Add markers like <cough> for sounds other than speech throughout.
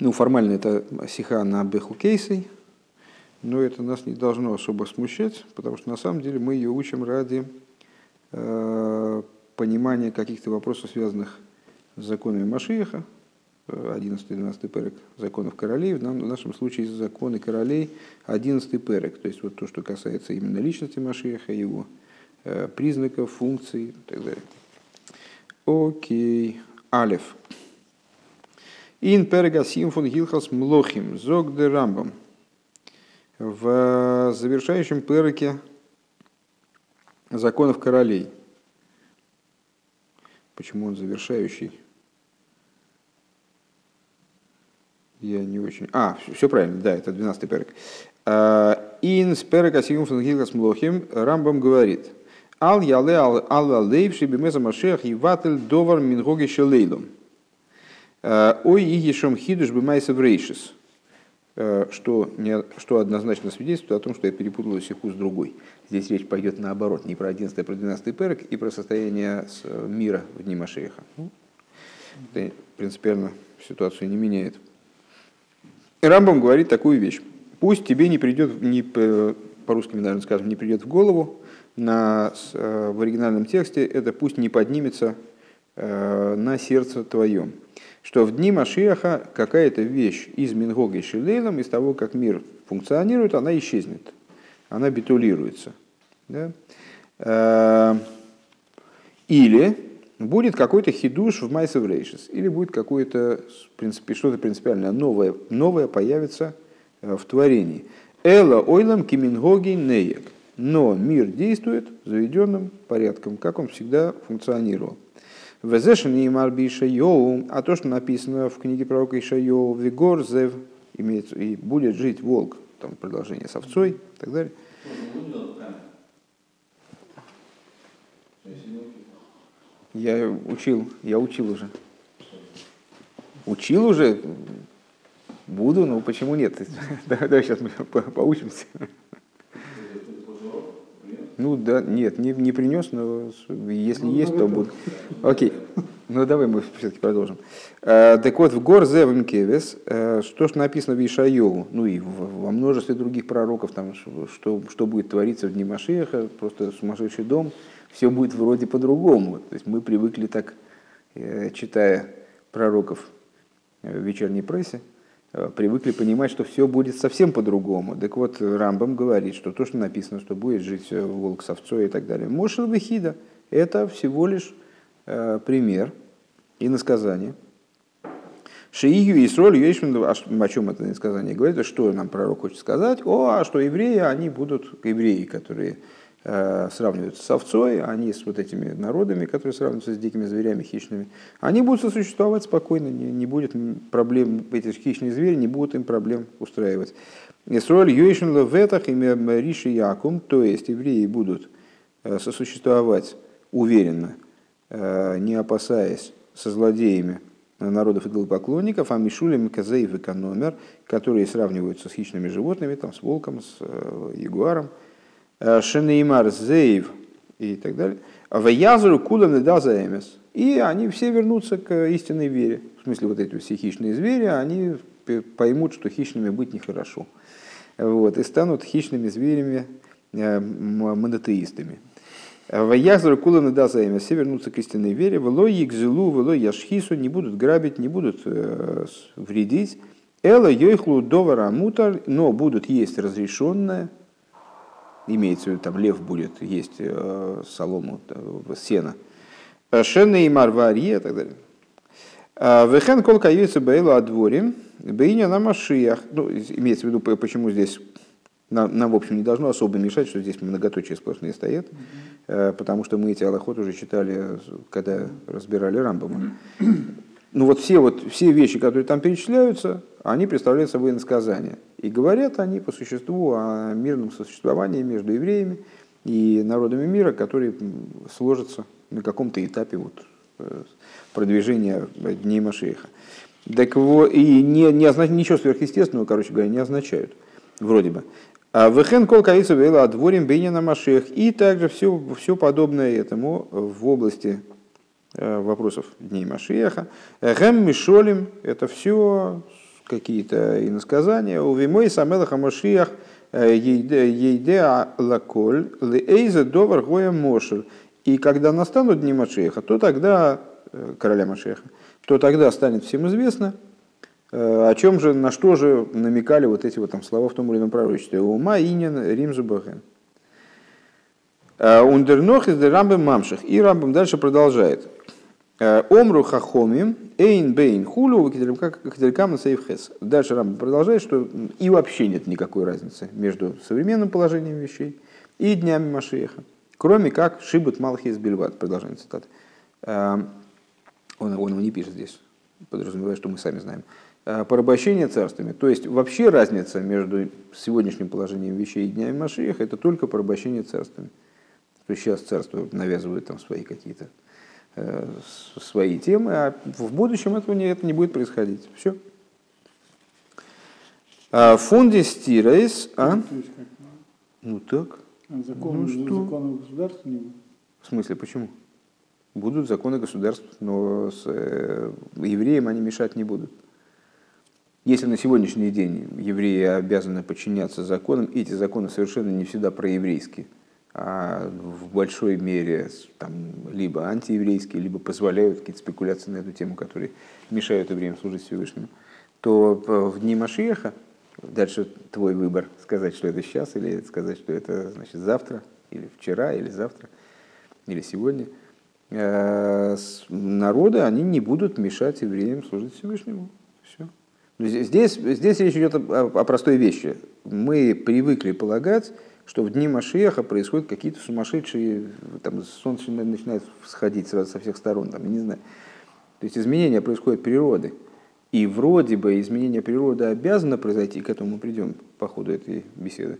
Ну, формально это сиха на беху кейсей, но это нас не должно особо смущать, потому что на самом деле мы ее учим ради э, понимания каких-то вопросов, связанных с законами Машиеха, 11-12 перек законов королей, в нашем случае законы королей 11 перек, то есть вот то, что касается именно личности Машиеха, его э, признаков, функций и так далее. Окей. Алиф. Ин перегасим фон гилхас млохим зог де рамбам. В завершающем переке законов королей. Почему он завершающий? Я не очень... А, все правильно, да, это 12-й перек. Ин сперек асигум фон гилхас млохим Рамбам говорит. Ал яле ал ал лейв шибимеза машех и ватель довар мингоги шелейлом. Ой игишом хидуш бимайса врейшис. Что, не, что однозначно свидетельствует о том, что я перепутал сиху с другой. Здесь речь пойдет наоборот, не про 11 а про 12 перек и про состояние мира в дни Машеха. Ну, это принципиально ситуацию не меняет. Рамбам говорит такую вещь. Пусть тебе не придет, не, по-русски, наверное, скажем, не придет в голову, на, э, в оригинальном тексте это пусть не поднимется э, на сердце твоем. Что в дни Машиаха какая-то вещь из Мингога и Шилейлом, из того, как мир функционирует, она исчезнет. Она битулируется. Да? Э, или будет какой-то хидуш в Майсов Рейшис, или будет какое-то, что-то принципиально новое, новое появится э, в творении. Эла ойлам кимингоги неек. Но мир действует заведенным порядком, как он всегда функционировал. Везешен и марби а то, что написано в книге пророка Ишайоу, Вигор зев, имеется, и будет жить волк, там продолжение с овцой и так далее. Я учил, я учил уже. Учил уже? Буду, но почему нет? <laughs> Давай сейчас мы поучимся. Ну да, нет, не, не принес, но если ну, есть, то будет. <laughs> Окей. Ну давай мы все-таки продолжим. А, так вот, в гор Зевен Кевес, э, что ж написано в Ишайову, ну и во множестве других пророков, там, что, что будет твориться в дни Машеха, просто сумасшедший дом, все будет вроде по-другому. То есть мы привыкли так, э, читая пророков в вечерней прессе, э, привыкли понимать, что все будет совсем по-другому. Так вот, Рамбам говорит, что то, что написано, что будет жить э, волк с овцой и так далее, Мошел Бехида, это всего лишь пример и насказание. Шиию и Сроль Ейшмин, о чем это насказание говорит, что нам пророк хочет сказать? О, а что евреи, они будут евреи, которые Э, сравниваются с овцой, они с вот этими народами, которые сравниваются с дикими зверями хищными, они будут сосуществовать спокойно, не, не будет проблем, эти хищные звери не будут им проблем устраивать. Исроль Юишин Леветах и Риши Якум, то есть евреи будут э, сосуществовать уверенно, э, не опасаясь со злодеями народов идолопоклонников, а Мишулем Казеев экономер, которые сравниваются с хищными животными, там, с волком, с ягуаром, Э, Шенеймар Зейв и так далее. В Язру Кулам Дазаэмес. И они все вернутся к истинной вере. В смысле, вот эти все хищные звери, они поймут, что хищными быть нехорошо. Вот, и станут хищными зверями, э, монотеистами. В Язру Кулам Дазаэмес. Все вернутся к истинной вере. Вело Икзилу, вело Яшхису. Не будут грабить, не будут э, вредить. Эла Йойхлу Довара Мутар. Но будут есть разрешенное, имеется в виду, там лев будет есть э, солому, э, сено. Шенна и марвария и так далее. А, Вехен кол каюется бейлу адворим, бейня на машиях. Ну, имеется в виду, почему здесь нам, нам, в общем, не должно особо мешать, что здесь многоточие сплошные стоят, mm-hmm. потому что мы эти аллоход уже читали, когда разбирали Рамбама. Ну вот все, вот все вещи, которые там перечисляются, они представляют собой иносказания. И говорят они по существу о мирном сосуществовании между евреями и народами мира, которые сложатся на каком-то этапе вот, э, продвижения Дней Машеха. Так вот, и не, не означ... ничего сверхъестественного, короче говоря, не означают, вроде бы. А Вехен кол каица вела отворим бейнина Машех. И также все, все подобное этому в области вопросов Дней Машеха. Гэм Мишолим – это все какие-то иносказания. У Вимой Самела Хамашиях Ейде Лаколь Лейза Довар Гоя Мошер. И когда настанут дни Машеха, то тогда, короля Машеха, то тогда станет всем известно, о чем же, на что же намекали вот эти вот там слова в том или ином пророчестве. Ума инин рим зубахен. Ундернох из Рамбам Мамших. И Рамбам дальше продолжает. Омру хахомим эйн бейн хулю катеркам сейфхес. Дальше Рамбам продолжает, что и вообще нет никакой разницы между современным положением вещей и днями Машеха. Кроме как шибут малхис бельват. Продолжение цитаты. Он, он его не пишет здесь, подразумевая, что мы сами знаем. Порабощение царствами. То есть вообще разница между сегодняшним положением вещей и днями Машеха это только порабощение царствами. То есть сейчас царство навязывает там свои какие-то Э, свои темы, а в будущем этого не, это не будет происходить. Все. А, Фундис тирейс, а? Ну так. А закон, ну, что? законы государства не будет? В смысле, почему? Будут законы государств, но с э, евреям они мешать не будут. Если на сегодняшний день евреи обязаны подчиняться законам, эти законы совершенно не всегда проеврейские – а в большой мере там, либо антиеврейские, либо позволяют какие-то спекуляции на эту тему, которые мешают евреям служить Всевышнему, то в дни Машиеха, дальше твой выбор, сказать, что это сейчас, или сказать, что это значит, завтра, или вчера, или завтра, или сегодня, э, народы, они не будут мешать евреям служить Всевышнему. Все. Здесь, здесь речь идет о, о простой вещи. Мы привыкли полагать, что в дни Машеха происходят какие-то сумасшедшие, там солнце начинает всходить сразу со всех сторон, там, не знаю. То есть изменения происходят природы. И вроде бы изменение природы обязано произойти, к этому мы придем по ходу этой беседы.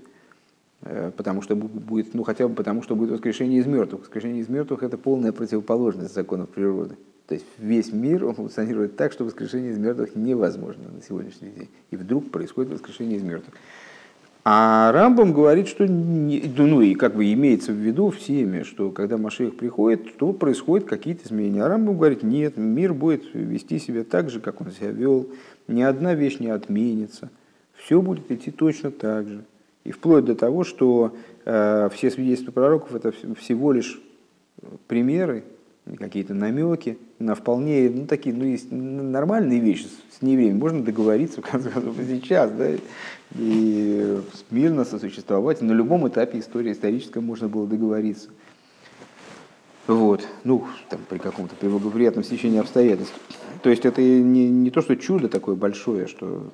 Э, потому что будет, ну хотя бы потому, что будет воскрешение из мертвых. Воскрешение из мертвых это полная противоположность законов природы. То есть весь мир он функционирует так, что воскрешение из мертвых невозможно на сегодняшний день. И вдруг происходит воскрешение из мертвых. А Рамбам говорит, что, ну и как бы имеется в виду всеми, что когда Машех приходит, то происходят какие-то изменения. А Рамбам говорит, нет, мир будет вести себя так же, как он себя вел, ни одна вещь не отменится, все будет идти точно так же. И вплоть до того, что э, все свидетельства пророков это всего лишь примеры, какие-то намеки на вполне, ну такие, ну есть нормальные вещи с неевреями, можно договориться в конце концов сейчас, да, и мирно сосуществовать. На любом этапе истории исторической можно было договориться. Вот. Ну, там, при каком-то при благоприятном стечении обстоятельств. То есть это не, не то, что чудо такое большое, что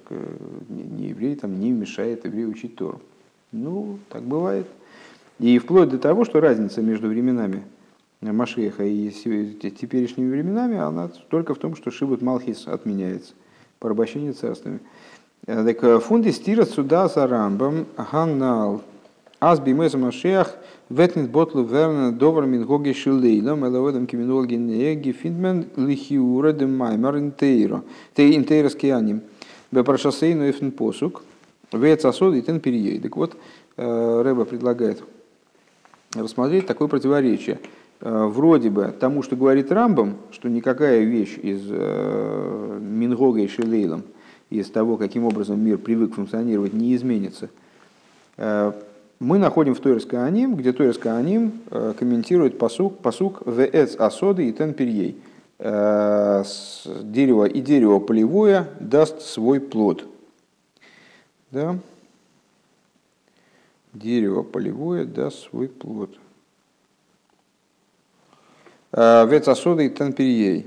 не, не еврей там не мешает еврею учить Тору. Ну, так бывает. И вплоть до того, что разница между временами Машеха и теперешними временами, она только в том, что Шибут Малхис отменяется, порабощение царствами. Э, так э, фунды стират сюда за рамбом ганнал. Аз бимез машех ветнет ботлу верна довар мингоги шилейлом элаведам киминолги неги финдмен лихиура де маймар интейро. Те интейро скианим. Бепрашасейну эфн посук. Вец асод и тен перией. Так вот, э, Рэба предлагает рассмотреть такое противоречие. Вроде бы тому, что говорит Рамбам, что никакая вещь из Мингога и Шилейлом – из того, каким образом мир привык функционировать, не изменится. Э, мы находим в Тойрс Кааним, где Тойрс Кааним э, комментирует посук, посук «Вэц асоды и тен перьей». Э, дерево и дерево полевое даст свой плод. Да? Дерево полевое даст свой плод. Вец асоды и тен перьей.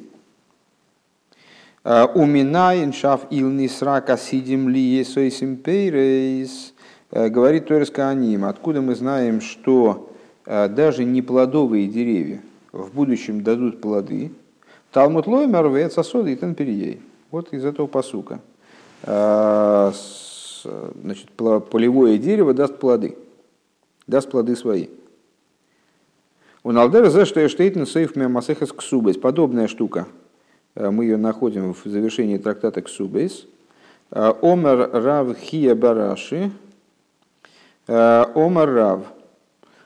ומנין שאף אילני סרק עתידים להיות עושים פירות. Э, говорит Торис Кааним, откуда мы знаем, что э, даже неплодовые деревья в будущем дадут плоды. תלמוד לומר ועץ השדה יתן פריו. Вот из этого посука. Э, значит, полевое дерево даст плоды. Даст плоды свои. און על דרך זה שטייט אין סוף מסכת כתובות. Подобная штука Э, мы ее находим в завершении трактата Ксубейс. Э, Омар Рав Хия Бараши. Э, Омар Рав.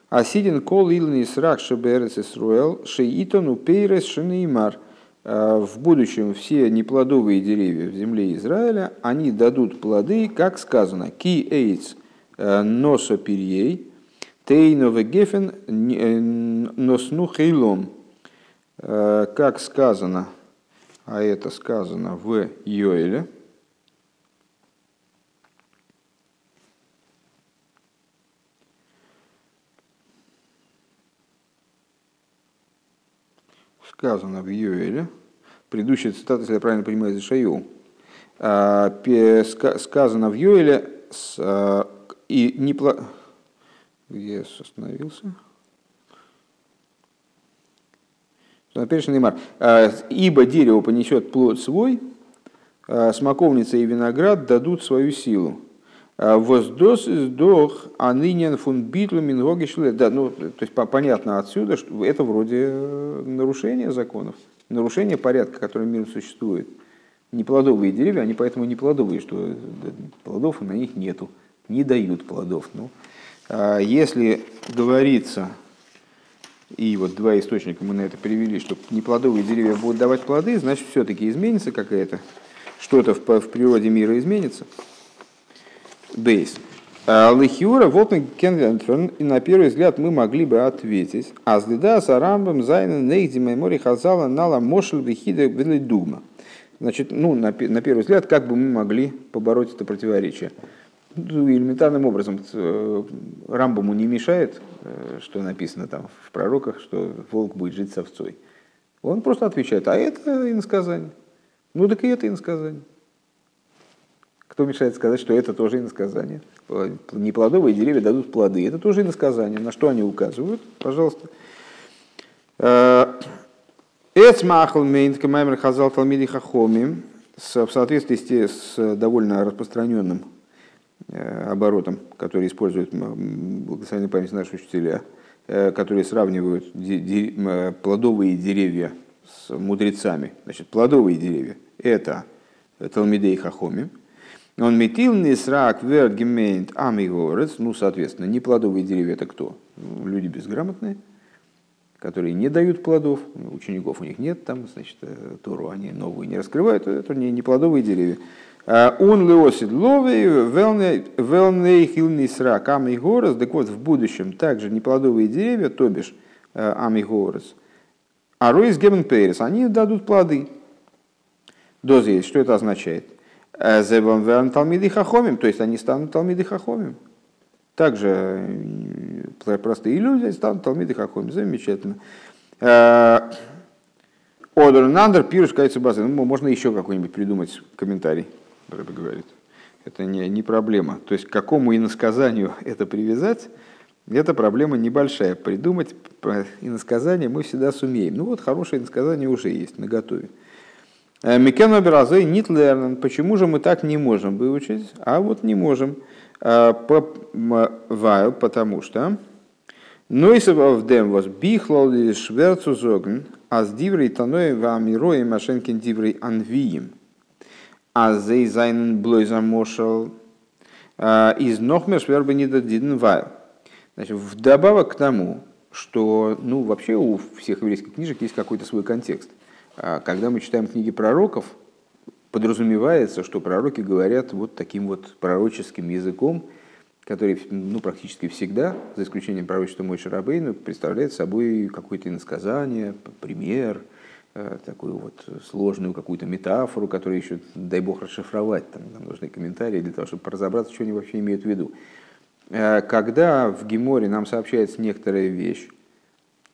Асидин кол илни срак шеберес Исруэл, шеитон упейрес шенеймар. в будущем все неплодовые деревья в земле Израиля, они дадут плоды, как сказано, ки эйц носо перьей, тейнове гефен носну хейлом. Как сказано, а это сказано в Йоэле, сказано в Юэле, предыдущая цитата, если я правильно понимаю, из Ишаю, а, сказано в а, и не пла... Где я остановился? Перешный Мар. А, Ибо дерево понесет плод свой, смоковница и виноград дадут свою силу. Воздос сдох, а нынен фун битлу мингогишле. Да, ну, то есть понятно отсюда, что это вроде э, нарушение законов, нарушение порядка, который в мире существует. Неплодовые деревья, они поэтому не плодовые, что плодов на них нету, не дают плодов. Ну, а если говорится, и вот два источника мы на это привели, что неплодовые деревья будут давать плоды, значит все-таки изменится какая-то, что-то в, природе мира изменится бейс. А, לכאורה, вот и на первый взгляд мы могли бы ответить. אַז לדעת הרמב"ם זיינען די מאמרי חז"ל נאָר אַ משל וחידה дугма. Значит, ну, на, на первый взгляд, как бы мы могли побороть это противоречие? Ну, элементарным образом, э, Рамбаму не мешает, э, что написано там в пророках, что волк будет жить с овцой. Он просто отвечает, а это иносказание. Ну так и это иносказание. Кто мешает сказать, что это тоже иносказание? Неплодовые деревья дадут плоды. Это тоже иносказание. На что они указывают? Пожалуйста. Э, Эцмахл мейнт хазал талмиди хахомим в соответствии с довольно распространенным оборотом, который используют благословенной память наши учителя, э, которые сравнивают плодовые деревья с мудрецами. Значит, плодовые деревья – это Талмидей Хахомим, он метил нисрак верт гемейнт амигорец, ну, соответственно, не плодовые деревья это кто? Люди безграмотные, которые не дают плодов, учеников у них нет, там, значит, э, Тору они новую не раскрывают, это не плодовые деревья. А он леосид ловей, велней хилный срак амигорец, так вот, в будущем также неплодовые деревья, то бишь э, амигорец, а ройс гемен перес, они дадут плоды. Дози, что это означает? Зебам вен талмиды хахомим, то есть они станут талмиды хахомим. Также э, простые люди станут талмиды хахомим. Замечательно. Э, Одер Нандер, Пируш. Ну, можно еще какой-нибудь придумать комментарий, Рэбе говорит. Это не, не проблема. То есть к какому иносказанию <laughs> это привязать, это проблема небольшая. Придумать иносказание мы всегда сумеем. Ну вот хорошее иносказание уже есть на готове. Э, Микен образы нит лернен. Почему же мы так не можем выучить? А вот не можем. Э, Вайл, потому что Нойсов в дем was бихлал шверцу зогн, а с диврей таной вамироем машенкин диврей анвием. А зей зайнен блой замошел э, из нохмер швербы не дадиден вайл. Значит, вдобавок к тому, что ну, вообще у всех еврейских книжек есть какой-то свой контекст. А когда мы читаем книги пророков, подразумевается, что пророки говорят вот таким вот пророческим языком, который ну, практически всегда, за исключением пророчества Мой Шарабейну, представляет собой какое-то иносказание, пример, такую вот сложную какую-то метафору, которую еще, дай бог, расшифровать. Там нам нужны комментарии для того, чтобы разобраться, что они вообще имеют в виду. Э, когда в Геморе нам сообщается некоторая вещь,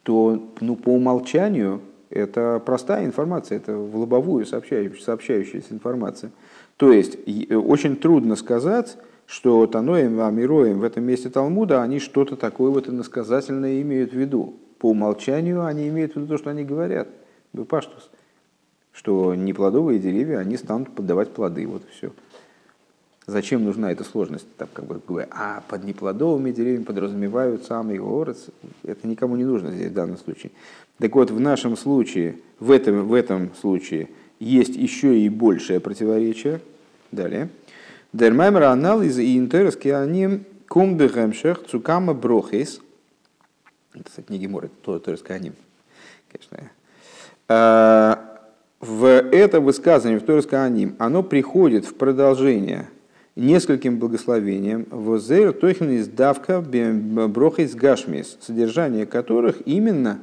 то ну, по умолчанию это простая информация, это в лобовую сообщающаяся, сообщающаяся информация. То есть очень трудно сказать, что Таноем, Амироем в этом месте Талмуда, они что-то такое вот иносказательное имеют в виду. По умолчанию они имеют в виду то, что они говорят. Бепаштус. Что неплодовые деревья, они станут подавать плоды. Вот и все. Зачем нужна эта сложность? Так как бы а под неплодовыми деревьями подразумевают самый город. Это никому не нужно здесь в данном случае. Так вот, в нашем случае, в этом, в этом случае, есть еще и большее противоречие. Далее. Дермаймер анализ и интерес они кумбехемшех цукама брохис. Это, кстати, не Гемор, это Торес Каним. Конечно. В это высказывание в Торскааним, оно приходит в продолжение нескольким благословениям, в зер тохин из давка брохис гашмис, содержание которых именно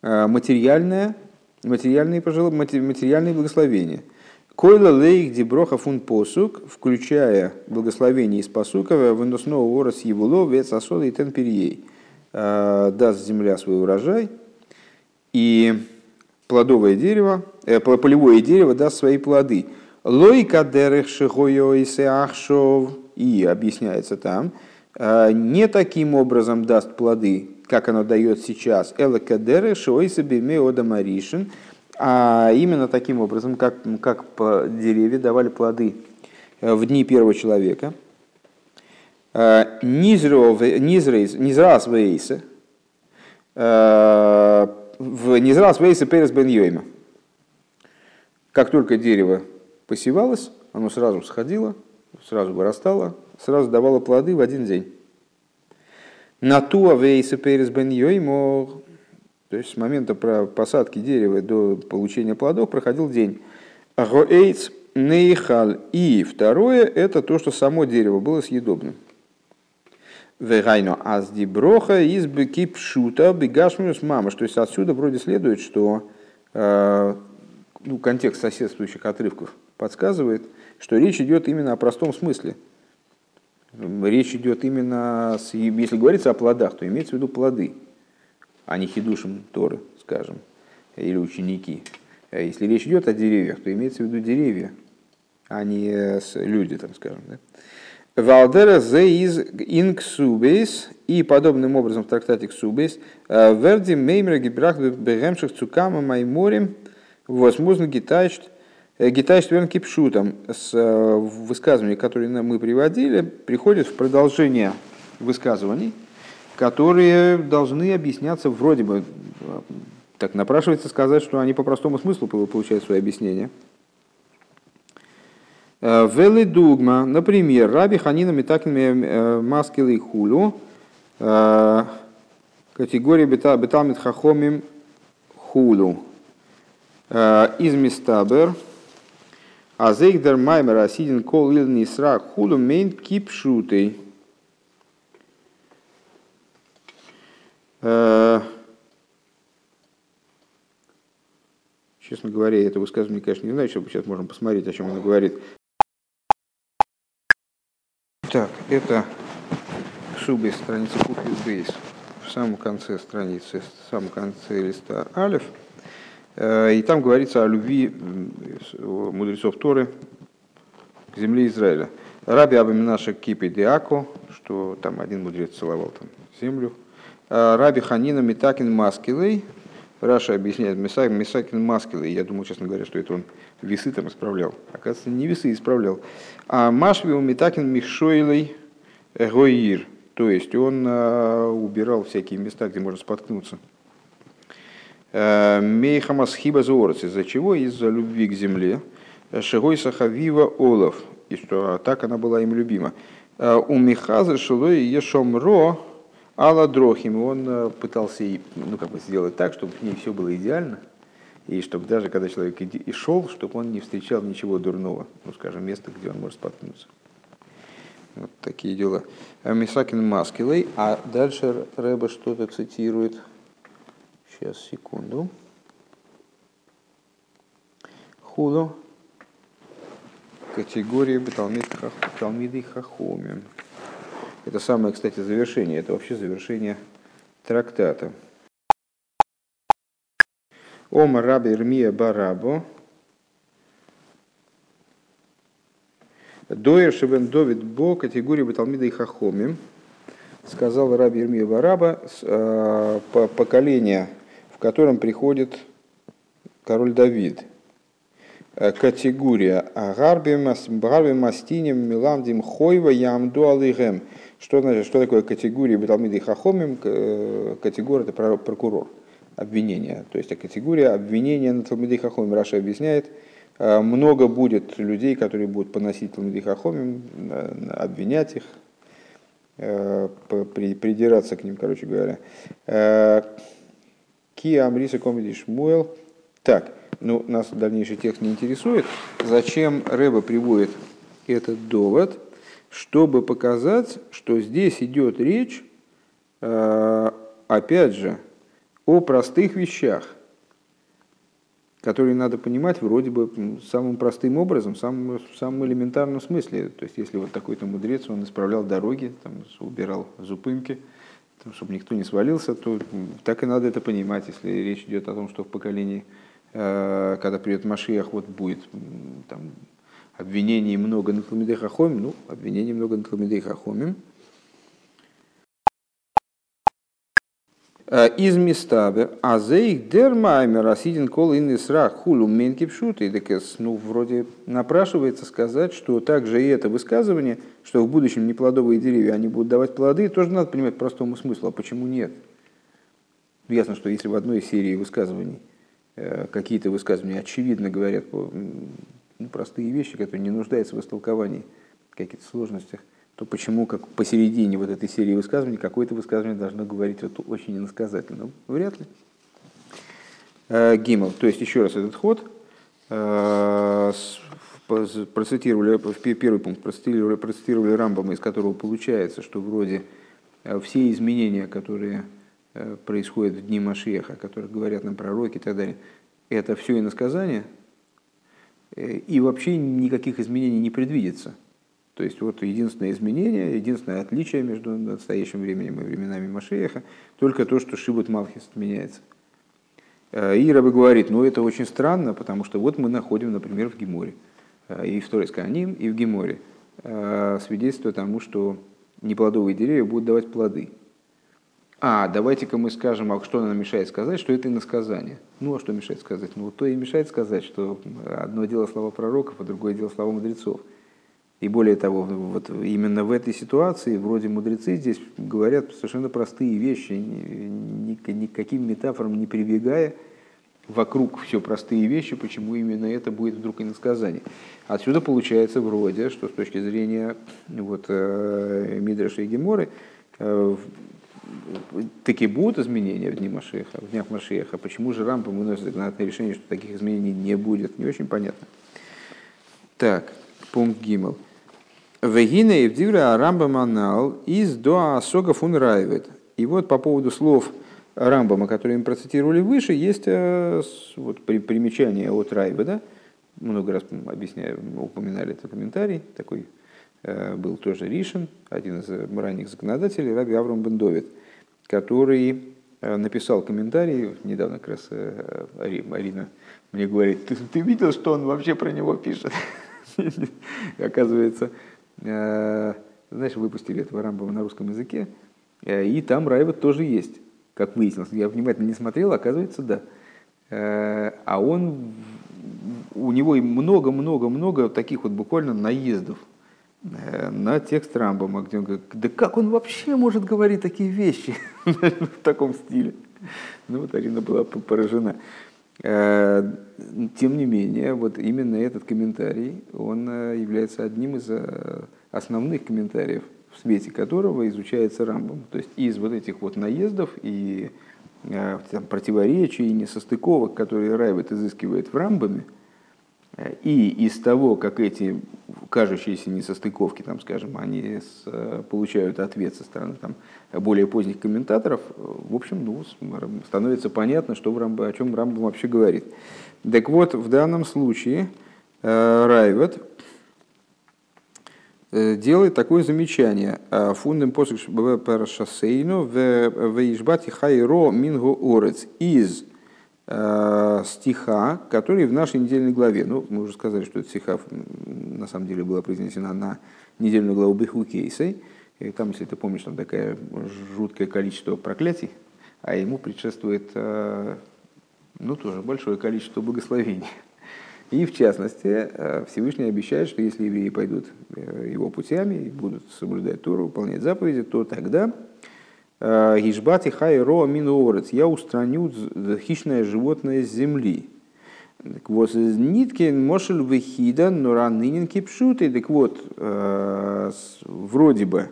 э, материальное, материальные, материальные благословения. Койла лейх деброха фун посук, включая благословение из посука, выносного ворос евуло, вец асода и тен перьей. Э, даст земля свой урожай, и плодовое дерево, э, полевое дерево даст свои плоды. Лойка дерех и объясняется там, э, не таким образом даст плоды, как оно дает сейчас, элека дерех шойсе бимеода маришин, а именно таким образом, как, как деревья давали плоды э, в дни первого человека. Низрас вейсе, в Низрас Вейса Перес Бен Йойма. Как только дерево посевалось, оно сразу сходило, сразу вырастало, сразу давало плоды в один день. Натуа Вейса Перес Бен Йойма, то есть с момента посадки дерева до получения плодов проходил день. Роэйц Нейхал. И второе, это то, что само дерево было съедобным. Вегайно азди броха из кипшута бегашмиус мама. То есть отсюда вроде следует, что э, ну, контекст соседствующих отрывков подсказывает, что речь идет именно о простом смысле. Речь идет именно, с, если говорится о плодах, то имеется в виду плоды, а не хидушим Торы, скажем, или ученики. Если речь идет о деревьях, то имеется в виду деревья, а не люди, там, скажем. Да? Валдера зе из инксубейс и подобным образом в трактате Ксубейс э, Верди меймер гибрах бегемших цукама майморим возможно гитайшт э, гитайшт верн кипшутом с э, высказываний, которые мы приводили, приходит в продолжение высказываний, которые должны объясняться вроде бы, так напрашивается сказать, что они по простому смыслу получают свое объяснение – Э, Вели дугма, например, Раби Ханина Митакин э, Маскилы Хулю, э, категория Беталмит Хахомим Хулю. Из Мистабер, Азейхдер Маймер Асидин Кол Ил Нисра Хулю Мейн Кипшутей. Честно говоря, это высказывание, конечно, не знаю, что сейчас можем посмотреть, о чем оно говорит. Так, это Шубы, страница Кухли Бейс, в самом конце страницы, в самом конце листа Алиф. Э, и там говорится о любви мудрецов Торы к земле Израиля. Раби Абаминаша Кипи Диако, что там один мудрец целовал там землю. Э, רבי חנינא מתקן מתקליה, Раши объясняет מתקן מתקליה, я думаю, честно говоря, что это он весы там исправлял. Оказывается, не весы исправлял. А משוה ומתקן מכשולי העיר. То есть он а, убирал всякие места, где можно споткнуться. Э, מחמת חיבת הארץ. Из-за чего? Из-за любви к земле. Шигой сахавива олов. И что так она была им любима. Э, у Михаза шилой ешомро Алла Дрохим. Он э, пытался ну, как бы сделать так, чтобы в ней все было идеально и чтобы даже когда человек и шел, чтобы он не встречал ничего дурного, ну, скажем, место, где он может споткнуться. Вот такие дела. А Мисакин Маскилей, а дальше Рэба что-то цитирует. Сейчас, секунду. Хулу. Категория Талмиды Хахоми. Это самое, кстати, завершение. Это вообще завершение трактата. Ома раби Ирмия Барабо. Доер Шевен Довид Бо, категория Баталмида и Хахомим. Сказал раби Ирмия Бараба, э, поколение, в котором приходит король Давид. Э, категория Агарби Мастинем Миламдим Хойва Ямду Алыгем. Что значит, что такое категория Баталмида и Хахомим? Э, категория это прокурор обвинения. То есть категория обвинения на Талмидей Хахомим. Раша объясняет, э, много будет людей, которые будут поносить Талмидей Хахомим, обвинять их, э, придираться к ним, короче говоря. Э, Ки Амриса Комеди Шмуэл. Так, ну, нас дальнейший текст не интересует, зачем Рэба приводит этот довод, чтобы показать, что здесь идет речь, э, опять же, о простых вещах, которые надо понимать вроде бы самым простым образом, самым, самым элементарном смысле. То есть, если вот такой-то мудрец, он исправлял дороги, там, убирал зупынки, чтобы никто не свалился, то так и надо это понимать, если речь идет о том, что в поколении, э, когда придет Машиях, вот будет там, обвинений много на Тламидей Хахомим, ну, обвинений много на Тламидей Хахомим. Э, из местабе, а за их дермаймер асидин кол ин исрах хулу менки пшуты, ну, вроде напрашивается сказать, что также и это высказывание, что в будущем неплодовые деревья, они будут давать плоды, тоже надо понимать простому смыслу, а почему нет? Ну, ясно, что если в одной серии высказываний э, какие-то высказывания очевидно говорят простые вещи, которые не нуждаются в истолковании, каких-то сложностях, то почему как посередине вот этой серии высказываний какое-то высказывание должно говорить вот очень иносказательно? Ну, вряд ли. Э, Гимл. То есть, еще раз этот ход. Э, процитировали, в первый пункт процитировали, процитировали Рамбама, из которого получается, что вроде э, все изменения, которые происходят в дни Машеха, о которых говорят нам пророки и так далее, это все иносказание, и вообще никаких изменений не предвидится. То есть вот единственное изменение, единственное отличие между настоящим временем и временами Машеха, только то, что Шибут Малхис меняется. Э, и Раби говорит, ну это очень странно, потому что вот мы находим, например, в Геморе, э, и в Торе Сканим, и в Геморе, э, свидетельство тому, что неплодовые деревья будут давать плоды. А, давайте-ка мы скажем, а что нам мешает сказать, что это иносказание. Ну, а что мешает сказать? Ну, то и мешает сказать, что одно дело слова пророков, а другое дело слова мудрецов. И более того, вот именно в этой ситуации вроде мудрецы здесь говорят совершенно простые вещи, никаким метафорам не прибегая, вокруг все простые вещи, почему именно это будет вдруг иносказание. Отсюда получается вроде, что с точки зрения вот, э, Мидраша и Геморы, э, таки будут изменения в, дни Машеха, в днях Машеха. Почему же Рампа выносит законодательное решение, что таких изменений не будет? Не очень понятно. Так, пункт Гимл. Вегина и вдивра Рамбам из до Асога фун. И вот по поводу слов Рамбама, которые мы процитировали выше, есть э, вот, примечание от Райведа. Много раз объясняю, упоминали этот комментарий. Такой э, был тоже Ришин, один из ранних законодателей, Раби Аврам Бендовит, который э, написал комментарий, недавно как раз Арина мне говорит, ты, ты видел, что он вообще про него пишет? <laughs> Оказывается, Э, знаешь, выпустили этого Рамбова на русском языке, э, и там Райват тоже есть, как выяснилось. Я внимательно не смотрел, оказывается, да. Э, а он, у него много-много-много таких вот буквально наездов на текст Рамбома, где он говорит, да как он вообще может говорить такие вещи <laughs> в таком стиле? Ну вот Арина была поражена. Тем не менее, вот именно этот комментарий, он является одним из основных комментариев, в свете которого изучается Рамбом. То есть из вот этих вот наездов и э, там, противоречий и несостыковок, которые Райвет изыскивает в Рамбаме, э, и из того, как эти кажущиеся несостыковки, там, скажем, они с, э, получают ответ со стороны там, более поздних комментаторов, в общем, ну, становится понятно, что в Рамбо, о чем Рамбам вообще говорит. Так вот, в данном случае Райвет Э, делает такое замечание. «А фундам посук парашасейну в Ишбати хайро мингу орец из э, стиха, который в нашей недельной главе, ну, мы уже сказали, что эта стиха на самом деле была произнесена на недельную главу Биху Кейсей, и там, если ты помнишь, там такое жуткое количество проклятий, а ему предшествует, э, ну, тоже большое количество благословений. И в частности, э, Всевышний обещает, что если евреи пойдут э, его путями и будут соблюдать Тору, выполнять заповеди, то тогда э, Гишбати хайро минуорец, я устраню хищное животное с земли. Так вот, нитки мошель вехида, но ранынин кипшуты. Так вот, вроде бы,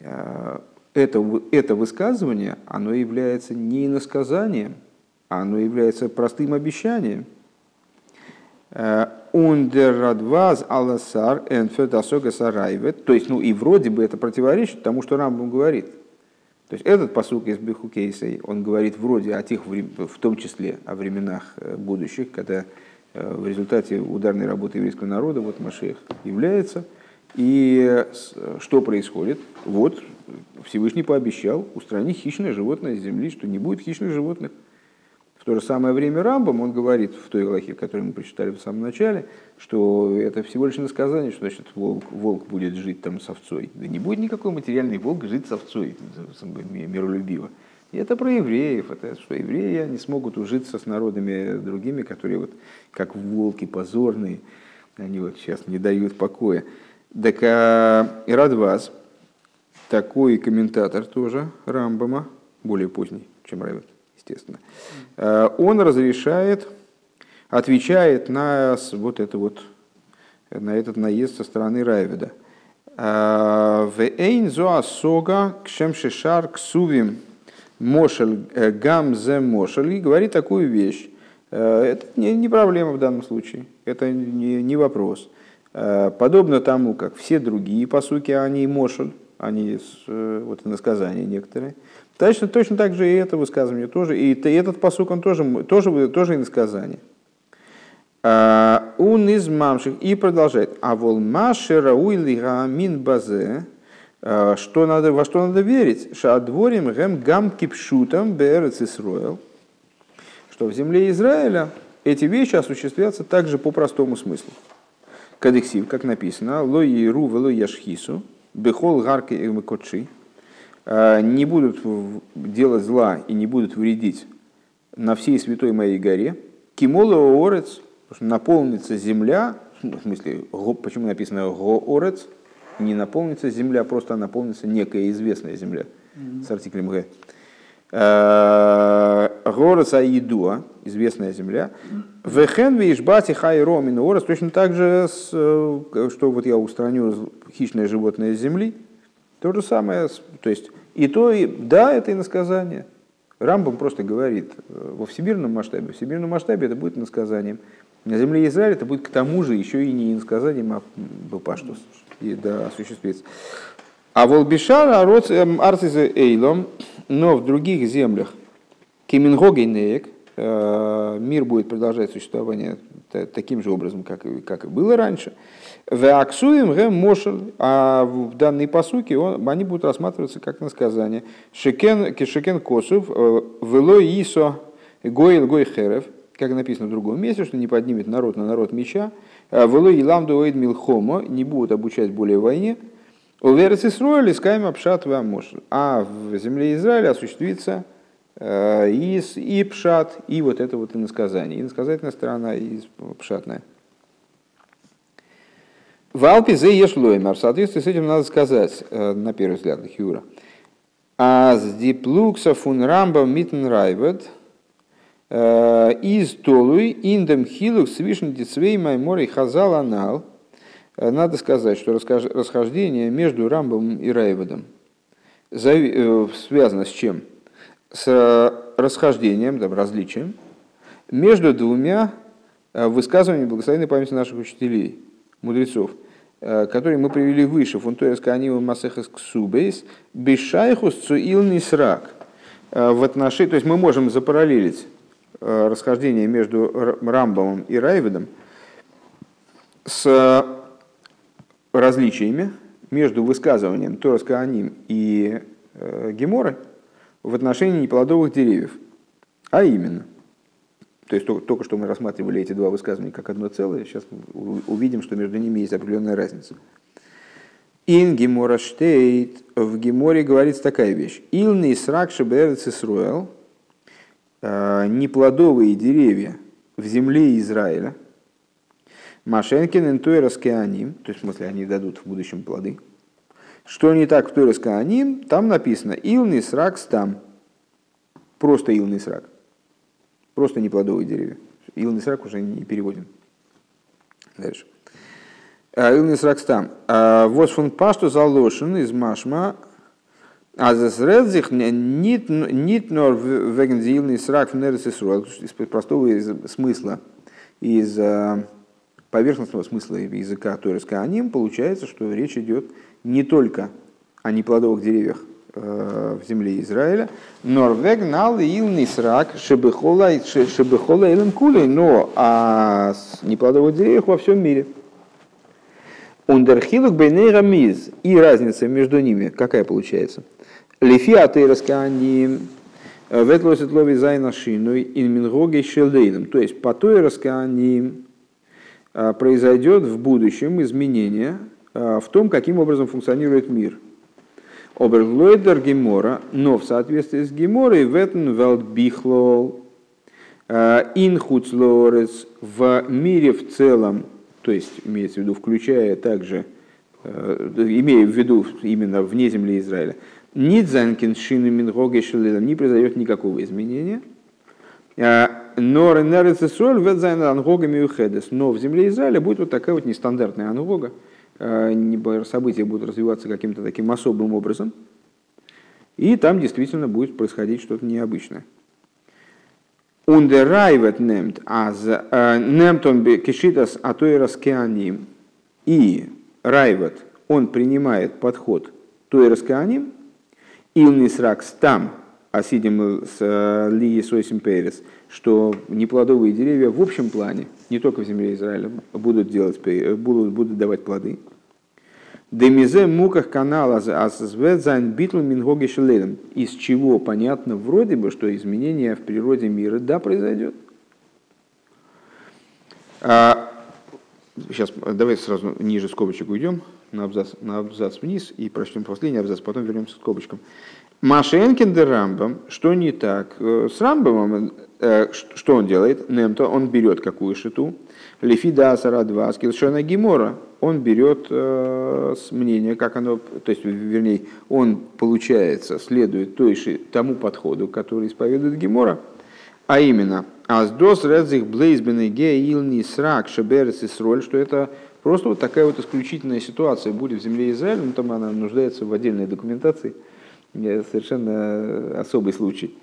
это, это высказывание, оно является не иносказанием, оно является простым обещанием. То есть, ну и вроде бы это противоречит тому, что Рамбам говорит. То есть этот посук из Бехукейсей, он говорит вроде о тех, в том числе о временах э, будущих, когда э, в результате ударной работы еврейского народа вот Машех является. И что происходит? Вот Всевышний пообещал устранить хищное животное с земли, что не будет хищных животных – то же самое время Рамбам, он говорит в той глахе, которую мы прочитали в самом начале, что это всего лишь насказание, что значит волк, волк будет жить там с овцой. Да не будет никакой материальный волк жить с овцой, миролюбиво. И это про евреев, это что евреи не смогут ужиться с народами другими, которые вот как волки позорные, они вот сейчас не дают покоя. Так а, и Радваз, такой комментатор тоже Рамбама, более поздний, чем Равет, естественно, э, он разрешает, отвечает на вот это вот, на этот наезд со стороны Райведа. Э, в эйн зоасога кшем шишар ксувим мошель э, гам зе мошель и говорит такую вещь. Это не, проблема в данном случае, это не вопрос. Подобно тому, как все другие посуки, они мошель, они вот иносказания некоторые. Точно, точно так же и это высказывание тоже, и этот посук, он тоже, тоже, тоже иносказание. А, он из мамших и продолжает. А вол машера уйлига мин базе, а, что надо, во что надо верить? Шадворим гэм гам кипшутам берец Исруэл, что в земле Израиля эти вещи осуществятся также по простому смыслу. Кадексив, как написано, ло иру вело яшхису, бехол гарки и кочи, Э, не будут делать зла и не будут вредить на всей святой моей горе. Кимола орец, наполнится земля, в смысле, почему написано гоорец, не наполнится земля, просто наполнится некая известная земля mm-hmm. с артиклем г. Э, горец Аидуа, известная земля. Вехен вишбати хайро минорец, точно так же, э, что вот я устраню хищное животное с земли. То же самое, то есть и то, и, да, это иносказание. Рамбам просто говорит, э, во всемирном масштабе, в всемирном масштабе это будет иносказанием. На земле Израиля это будет к тому же еще и не иносказанием, а бапаштус. И да, осуществится. А волбишар эм, арцизе эйлом, но в других землях, кемингогейнеек, э, мир будет продолжать существование таким же образом, как и, как и было раньше. В аксуем гэ мошель, а в данной посуке он, они будут рассматриваться как насказание. Шекен, кешекен косов, э, вело исо гойл гой херев, как написано в другом месте, что не поднимет народ на народ меча. «Э, вело и ламду оид милхомо, не будут обучать более войне. Уверец Исруэль, искаем обшат мошель. А в земле Израиля осуществится э, и, и пшат, и вот это вот иносказание. Иносказательная сторона и пшатная. В Алпе зе ешлоймер. В соответствии с этим надо сказать, э, на первый взгляд, Хюра. Аз диплукса фун рамба митн райвет э, из толуй индем хилук свишен дицвей маймори хазал анал. Э, надо сказать, что расхождение между Рамбом и Райведом связано с чем? С расхождением, да, различием между двумя высказываниями благословенной памяти наших учителей – мудрецов, э, которые мы привели выше, фунтуэс канива масехас ксубейс, бешайхус цуил нисрак. Э, в отношении, то есть мы можем запараллелить э, расхождение между Рамбомом и Райведом с различиями между высказыванием Торас Кааним и Геморы в отношении неплодовых деревьев. А именно – то есть только что мы рассматривали эти два высказывания как одно целое, сейчас увидим, что между ними есть определенная разница. Ин Гемора Штейт, в Геморе говорится такая вещь. Илный срак шеберец Исруэл, э, неплодовые деревья в земле Израиля, Машенкин интуэрас кеаним, то есть в смысле они дадут в будущем плоды. Что не так в кеаним, там написано Илный срак там. Просто илный срак. Просто неплодовые деревья. Илный срак уже не переводим. Дальше. А, Илный срак стам. А, вот фон пашту залошен из машма. А за средзих нит нор веген илный срак в из простого смысла из поверхностного смысла языка Торис Кааним получается, что речь идет не только о неплодовых деревьях в земле Израиля, Норвег нал илный срак шебехола илем кулей, но о неплодовых деревьях во всем мире. און דער חילוק ביניהם איז. И разница между ними какая получается? לפי התורת כהנים וועט לעתיד לבוא זיין אַ שינוי אין מנהגו של עולם. То есть по Торас Кааним произойдет в будущем изменение в том, каким образом функционирует мир – אָבער לויט דער גמרא, но в соответствии с Геморой וועט אין וועלט בכלל Инхуцлорес в мире в целом, то есть имеется в виду, включая также, имея в виду именно вне земли Израиля, Нидзанкин Шины Мингоге не произойдет никакого изменения. Но но в земле Израиля будет вот такая вот нестандартная ангога, Э, события будут развиваться каким-то таким особым образом, и там действительно будет происходить что-то необычное. Ундерайвет немт аз э, немт он кишитас атойрас кеаним. И райвет, он принимает подход тойрас кеаним, илнисракс там, асидим с э, ли сойсим перес, что неплодовые деревья в общем плане, не только в земле Израиля, будут, делать, будут, будут давать плоды. דעם איז מוכח כנ״ל אַ זיין ביטול מנהגו של עולם. Из чего понятно вроде бы, что изменение в природе мира да произойдет. А, сейчас давай сразу ниже скобочек уйдем на абзац, на абзац вниз и прочтем последний абзац, потом вернемся к скобочкам. מה שאין כן דער רמב״ם, что не так? Э, с Рамбамом, что он делает? נעמט אָ, он берет какую шиту? Лефида Асара 2, Скилшона Гимора, он берет э, мнение, как оно, то есть, вернее, он, получается, следует той, тому подходу, который исповедует Гимора, а именно, Аздос Редзих Блейзбен Ге Илни Срак Шаберес Исроль, что это просто вот такая вот исключительная ситуация будет в земле Израиля, но там она нуждается в отдельной документации, совершенно особый случай.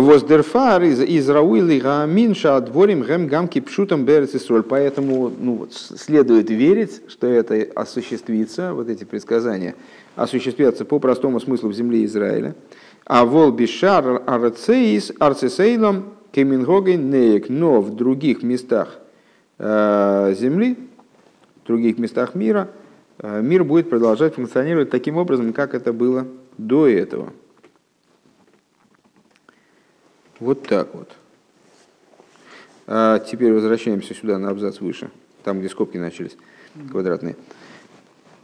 Воздерфар из, из Рауилы Гааминша дворим гэм гамки пшутом берцисроль. Поэтому ну, следует верить, что это осуществится, вот эти предсказания, осуществятся по простому смыслу в земле Израиля. А вол бишар арцеис арцесейлом кемингоген неек. Но в других местах э, земли, в других местах мира, э, мир будет продолжать функционировать таким образом, как это было до этого. Вот так вот. А теперь возвращаемся сюда на абзац выше, там, где скобки начались, квадратные.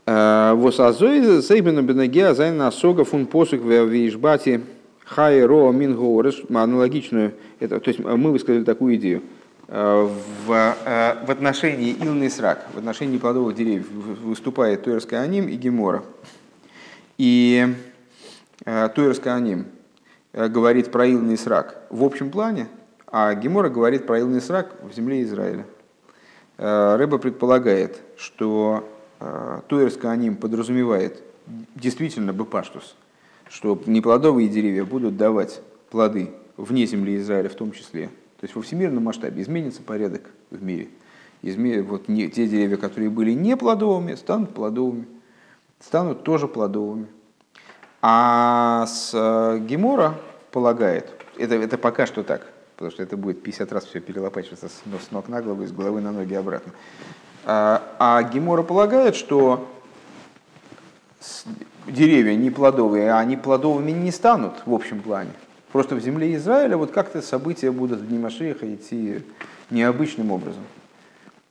А, וואָס אַזוי איז אויך בנוגע זיין השגה פון פסוק והשבתי חיה רעה מן הארץ. Аналогичную, это, то есть мы высказали такую идею. А, в, в отношении אילני סרק, в отношении плодовых деревьев выступает תורת כהנים и Гемора. И Туэрская аним – говорит про илный срак в общем плане, а Гемора говорит про илный срак в земле Израиля. Э, Рэба предполагает, что э, Туэрска аним подразумевает действительно бепаштус, что неплодовые деревья будут давать плоды вне земли Израиля в том числе. То есть во всемирном масштабе изменится порядок в мире. Изме... Вот не... те деревья, которые были не плодовыми, станут плодовыми. Станут тоже плодовыми. А с э, Гемора полагает, это, это пока что так, потому что это будет 50 раз все перелопачиваться с, с ног на голову, с головы на ноги обратно. А, а Гемора полагает, что деревья не плодовые, а они плодовыми не станут в общем плане. Просто в земле Израиля вот как-то события будут в дни идти необычным образом.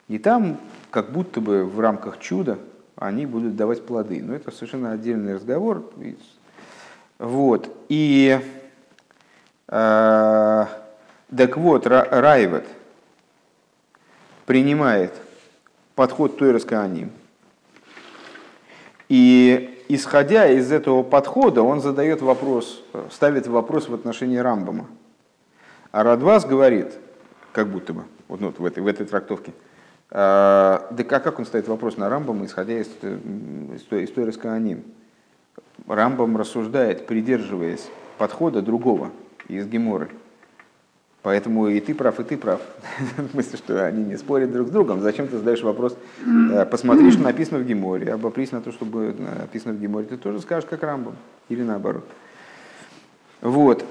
И там, как будто бы в рамках чуда, они будут давать плоды. Но это совершенно отдельный разговор. Вот. И э, так вот, Райвет принимает подход Тойрос Кааним. И исходя из этого подхода, он задает вопрос, ставит вопрос в отношении Рамбама. А Радвас говорит, как будто бы, вот, ну, в, этой, в этой трактовке, э, да как, как он ставит вопрос на Рамбама, исходя из, из, из Тойрос Кааним? Рамбам рассуждает, придерживаясь подхода другого из Геморы. Поэтому и ты прав, и ты прав. <laughs> В смысле, что они не спорят друг с другом. Зачем ты задаешь вопрос, э, посмотри, что написано в Геморе, обопрись на то, что написано в Геморе, ты тоже скажешь, как Рамбом, или наоборот. Вот.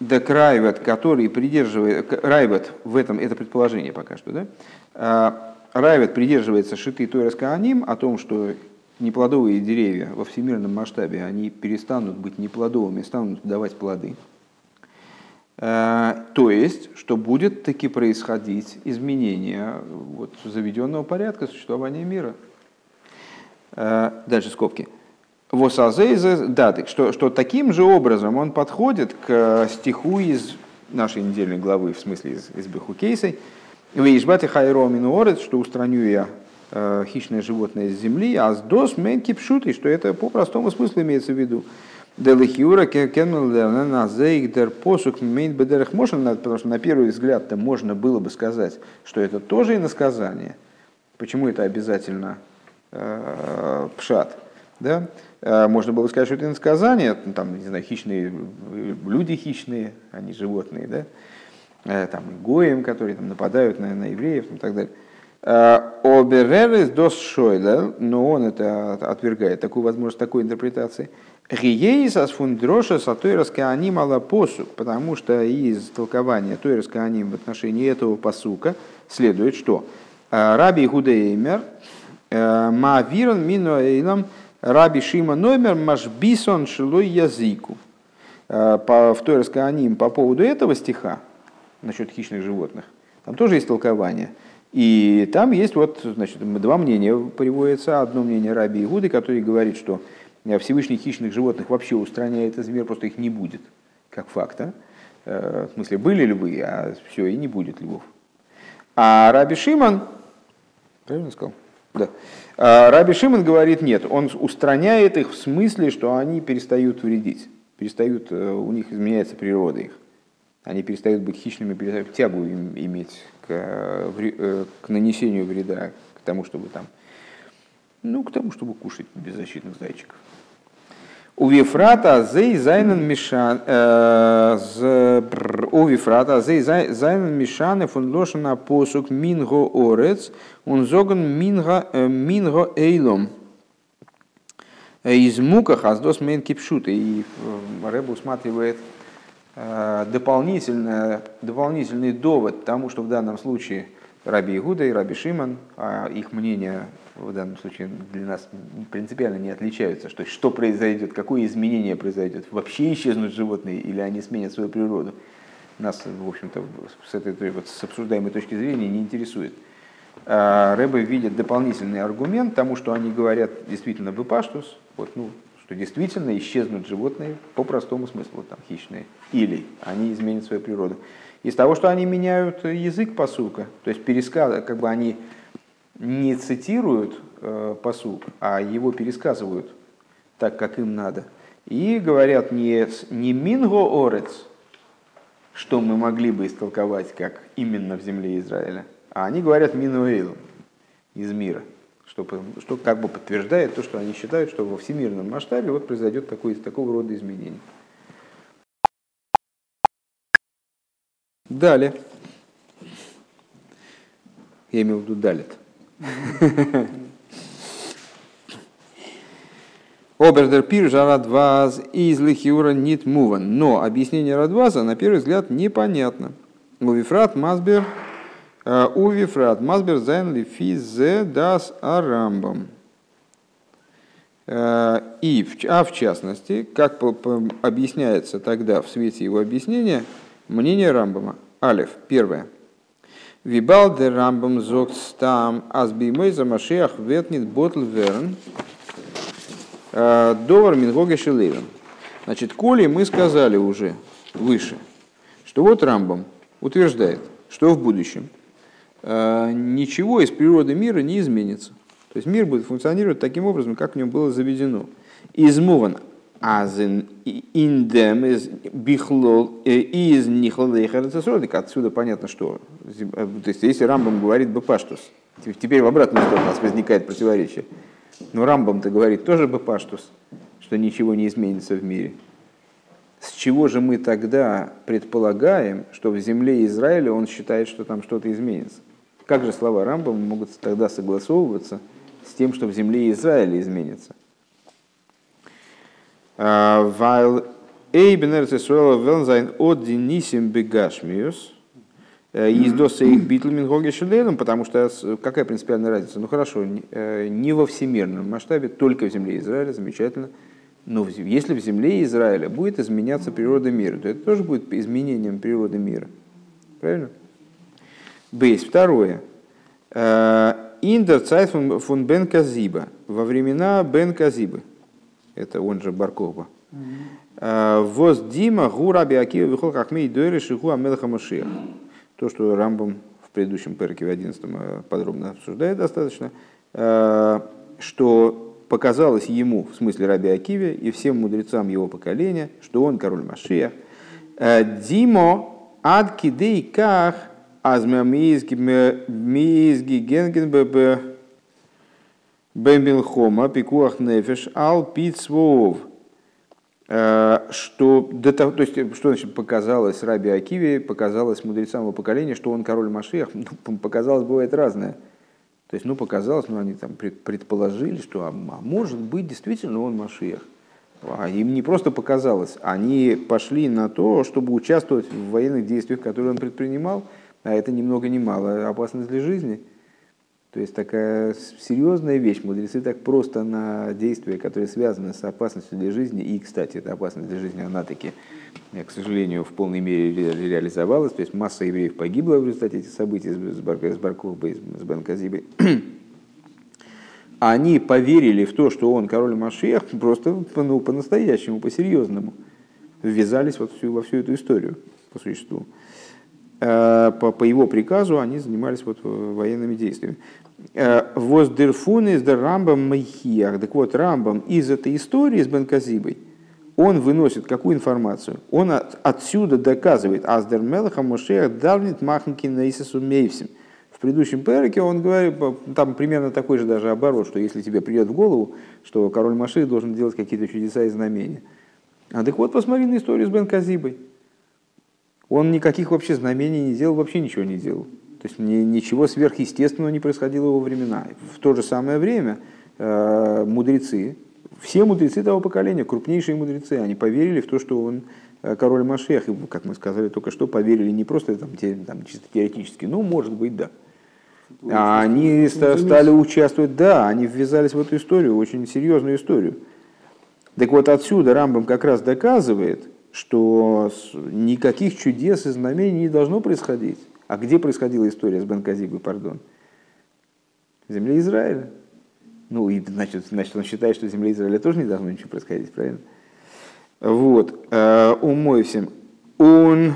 Дек Райвет, который придерживает, Райвет в этом, это предположение пока что, да? Райвет придерживается шиты Тойрас Кааним о том, что неплодовые деревья во всемирном масштабе, они перестанут быть неплодовыми, станут давать плоды. Э, то есть, что будет таки происходить изменение вот, заведенного порядка существования мира. Э, дальше скобки. Да, что, что таким же образом он подходит к стиху из нашей недельной главы, в смысле из, из Бехукейсой, Вейшбати хайромину орец, что устраню я хищное животное с земли, а с дос менки пшуты, что это по простому смыслу имеется в виду. Делихиура на зейгдер посук мейн бедерах можно, потому что на первый взгляд-то можно было бы сказать, что это тоже иносказание. Почему это обязательно э, пшат? Да? Э, можно было сказать, что это иносказание, там, не знаю, хищные, люди хищные, они животные, да? Э, там, гоем, которые там, нападают на, на евреев и так далее. Э, Оберерес дос шойда, но он это отвергает, такую возможность такой интерпретации. Гиейсас фундроша сатойрас кааним ала посук, потому что из толкования тойрас кааним в отношении этого посука следует, что э, Раби Гудеймер Маавирон Минуэйлам Раби Шима Номер Машбисон Шилой Языку. В Тойрас Кааним по поводу этого стиха, насчет хищных животных. Там тоже есть толкование. И там есть вот, значит, два мнения приводятся. Одно мнение Раби Игуды, который говорит, что Всевышний хищных животных вообще устраняет из мира, просто их не будет, как факт. А? Э, в смысле, были львы, а все, и не будет львов. А Раби Шиман, правильно сказал? Да. А Раби Шиман говорит, нет, он устраняет их в смысле, что они перестают вредить, перестают, э, у них изменяется природа их они перестают быть хищными, перестают тягу им иметь к, э, к нанесению вреда, к тому, чтобы там, ну, к тому, чтобы кушать беззащитных зайчиков. У Вифрата зей зайнен мишан, э, у Вифрата зей зайнен мишан фун лошана посук минго орец, он зоган минго, э, минго эйлом. Из мука хаздос мен кипшут. И Рэб усматривает Э, дополнительный, дополнительный довод тому, что в данном случае Раби Игуда и Раби Шиман, а их мнения в данном случае для нас принципиально не отличаются, что что произойдет, какое изменение произойдет, вообще исчезнут животные или они сменят свою природу, нас, в общем-то, с этой вот, с обсуждаемой точки зрения не интересует. А Рэбе видит дополнительный аргумент тому, что они говорят действительно бепаштус, вот, ну, что действительно исчезнут животные по простому смыслу, там, хищные, или они изменят свою природу. Из того, что они меняют язык посука, то есть пересказ, как бы они не цитируют э, посук, а его пересказывают так, как им надо. И говорят не, не минго орец, что мы могли бы истолковать как именно в земле Израиля, а они говорят минуэйл из мира – что, что как бы подтверждает то, что они считают, что во всемирном масштабе вот произойдет такой, такого рода изменение. Далее. Я имел в виду далит. Обердер пир радваз из лихиура нит муван. Но объяснение радваза на первый взгляд непонятно. Мувифрат Масбер Э, Увифрат Масбер Зайн Лифизе Дас Арамбам. Э, и, а в частности, как объясняется тогда в свете его объяснения, мнение Рамбама. Алиф, первое. Вибал де Рамбам зогт стам азбимой за Машиах ветнит ботл верн э, довар мингоге шелевен. Значит, коли мы сказали уже выше, что вот Рамбам утверждает, что в будущем ничего из природы мира не изменится. То есть мир будет функционировать таким образом, как в нем было заведено. Измован азен индем из бихлол э, из нихлолейхарцесродик. Отсюда понятно, что. Э, то есть если Рамбам говорит бепаштус, теперь в обратную сторону у нас возникает противоречие. Но Рамбам-то говорит тоже бепаштус, что ничего не изменится в мире. с чего же мы тогда предполагаем, что в земле Израиля он считает, что там что-то изменится? Как же слова Рамбама могут тогда согласовываться с тем, что в земле Израиля изменится? Weil Эйбен Эрцесуэла Велнзайн от Денисим Бегашмиус, из доса их битлмин Гогешелелем, потому что какая принципиальная разница? Ну хорошо, не во всемирном масштабе, только в земле Израиля, замечательно. Но если в земле Израиля будет изменяться природа мира, то это тоже будет изменением природы мира. Правильно? Бейс. Второе. Индер цайт фун бен Казиба. Во времена бен Казибы. Это он же Баркова. Воз Дима гура биакива вихол хахмей дойры шиху амелаха машиах. То, что Рамбам в предыдущем перке в 11 подробно обсуждает достаточно, что показалось ему, в смысле Раби Акиве, и всем мудрецам его поколения, что он король Машия. «Э, Димо ад кидей ках азмя мизги генген бб бембилхома пикуах нефеш ал пицвов. Э, что, до того, то есть, что значит показалось Раби Акиве, показалось мудрецам его поколения, что он король Машиях, ну, показалось, бывает разное. То есть, ну, показалось, ну, они там предположили, что, а, а может быть, действительно он Машиях. А им не просто показалось, они пошли на то, чтобы участвовать в военных действиях, которые он предпринимал, а это ни много ни мало опасность для жизни. То есть такая серьезная вещь. Мудрецы так просто на действия, которые связаны с опасностью для жизни, и, кстати, эта опасность для жизни, она таки, э, к сожалению, в полной мере реализовалась. То есть масса евреев погибла в результате этих событий с Барковой, с Бенказибой. Они поверили в то, что он король Машех, <laughs> просто ну, по-настоящему, по-серьезному. Ввязались вот всю, во всю эту историю, по существу. Э, по, по его приказу они занимались вот военными действиями. Э, Воздерфун из Рамбам Майхиях. Так вот, Рамбам из этой истории с Бенказибой, он выносит какую информацию? Он от, отсюда доказывает, Аздер Мелаха Мошеях давнит махнки Наисасу Мейвсим. В предыдущем переке он говорит, там примерно такой же даже оборот, что если тебе придет в голову, что король Маших должен делать какие-то чудеса и знамения. А так вот, посмотри на историю с Бенказибой. Он никаких вообще знамений не делал, вообще ничего не делал. То есть ничего сверхъестественного не происходило во времена. В то же самое время э, мудрецы, все мудрецы того поколения, крупнейшие мудрецы, они поверили в то, что он э, король Машех. И, как мы сказали только что, поверили не просто там, те, там, чисто теоретически, но может быть, да. А они стали участвовать, да, они ввязались в эту историю, очень серьезную историю. Так вот отсюда Рамбам как раз доказывает, что никаких чудес и знамений не должно происходить. А где происходила история с Бенказибой, пардон? В земле Израиля. Ну, и значит, значит, он считает, что в земле Израиля тоже не должно ничего происходить, правильно? Вот. Э, Умой всем. Он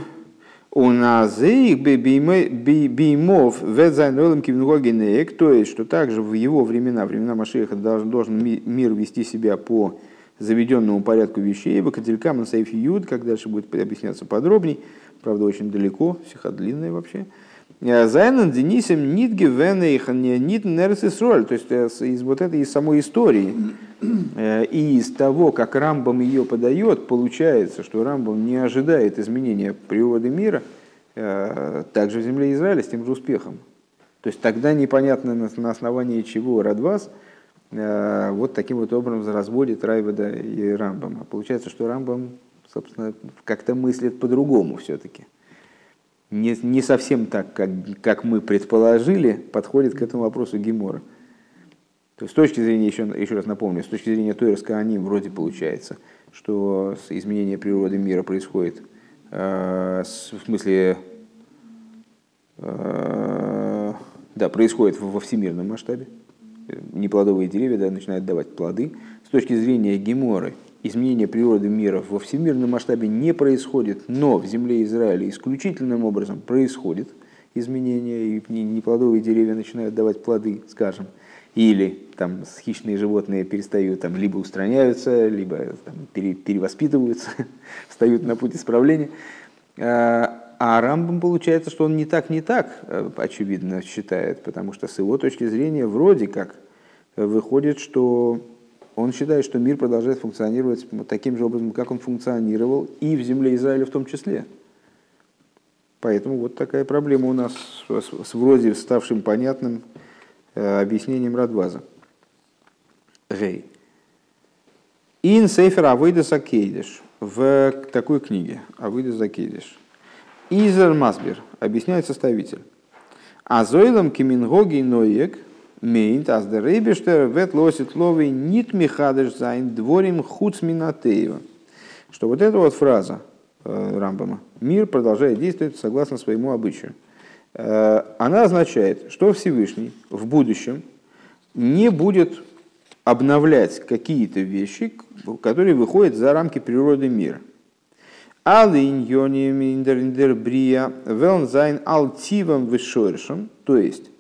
у нас бимов ведзайнолем кивнгогенек, то есть, что также в его времена, времена Машеха, должен, должен мир вести себя по заведенному порядку вещей, Бакателькам на Сайф Юд, как дальше будет объясняться подробней, правда, очень далеко, психа длинная вообще. Зайнан Денисем нитги венейх нит нерсисроль, то есть э, из вот этой из самой истории э, и из того, как Рамбам ее подает, получается, что Рамбам не ожидает изменения природы мира, э, также в земле Израиля с тем же успехом. То есть тогда непонятно на основании чего Радвас вот таким вот образом разводит Райвада и Рамбама. Получается, что Рамбам собственно, как-то мыслит по-другому все-таки. Не, не совсем так, как, как мы предположили, подходит к этому вопросу Гемора. То есть, с точки зрения, еще, еще раз напомню, с точки зрения Тойрска они вроде получается, что изменение природы мира происходит э, с, в смысле, э, да, происходит во всемирном масштабе. Неплодовые деревья да, начинают давать плоды. С точки зрения Геморы, изменение природы мира во всемирном масштабе не происходит, но в земле Израиля исключительным образом происходит изменение, и неплодовые деревья начинают давать плоды, скажем, или там хищные животные перестают, там, либо устраняются, либо там, перевоспитываются, <laughs> встают на путь исправления. А, Рамбам получается, что он не так, не так, э, очевидно, считает, потому что с его точки зрения вроде как выходит, что он считает, что мир продолжает функционировать таким же образом, как он функционировал и в земле Израиля в том числе. Поэтому вот такая проблема у нас с, вроде ставшим понятным э, объяснением Радваза. Гей. אין ספר עבודת הקודש в такой книге עבודת הקודש. איז ער מסביר объясняет составитель. אַז עולם כמנהגו נוהג מיינט אַז דער אייבערשטער וועט לעתיד לבוא ניט מחדש זיין דברים חוץ מן הטבע. Что вот эта вот фраза э, Рамбама «Мир продолжает действовать согласно своему обычаю». Э, она означает, что Всевышний в будущем не будет обновлять какие-то вещи, которые выходят за рамки природы мира. Алин индер брия велнзайн алтивом вышоршем, то есть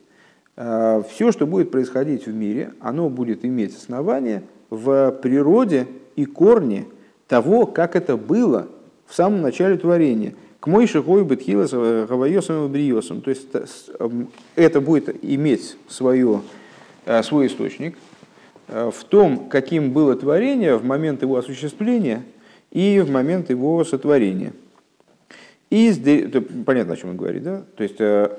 э, все, что будет происходить в мире, оно будет иметь основание в природе и корне того, как это было в самом начале творения. К мой шихой бетхила с гавайосом и бриосом. То есть эм, это будет иметь свое, э, свой источник э, в том, каким было творение в момент его осуществления – и в момент его сотворения. И понятно, о чем он говорит, да? То есть э,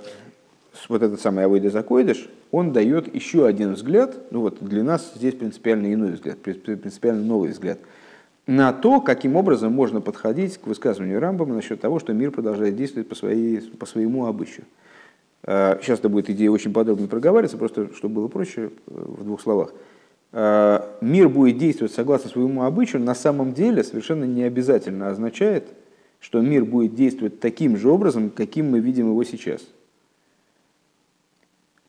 вот этот самый Авойда Закойдыш, он дает еще один взгляд, ну вот для нас здесь принципиально иной взгляд, принципиально новый взгляд, на то, каким образом можно подходить к высказыванию Рамбама насчет того, что мир продолжает действовать по, своей, по своему обычаю. Э, сейчас это будет идея очень подробно проговариваться, просто чтобы было проще э, в двух словах. Э, мир будет действовать согласно своему обычаю, на самом деле совершенно не обязательно означает, что мир будет действовать таким же образом, каким мы видим его сейчас.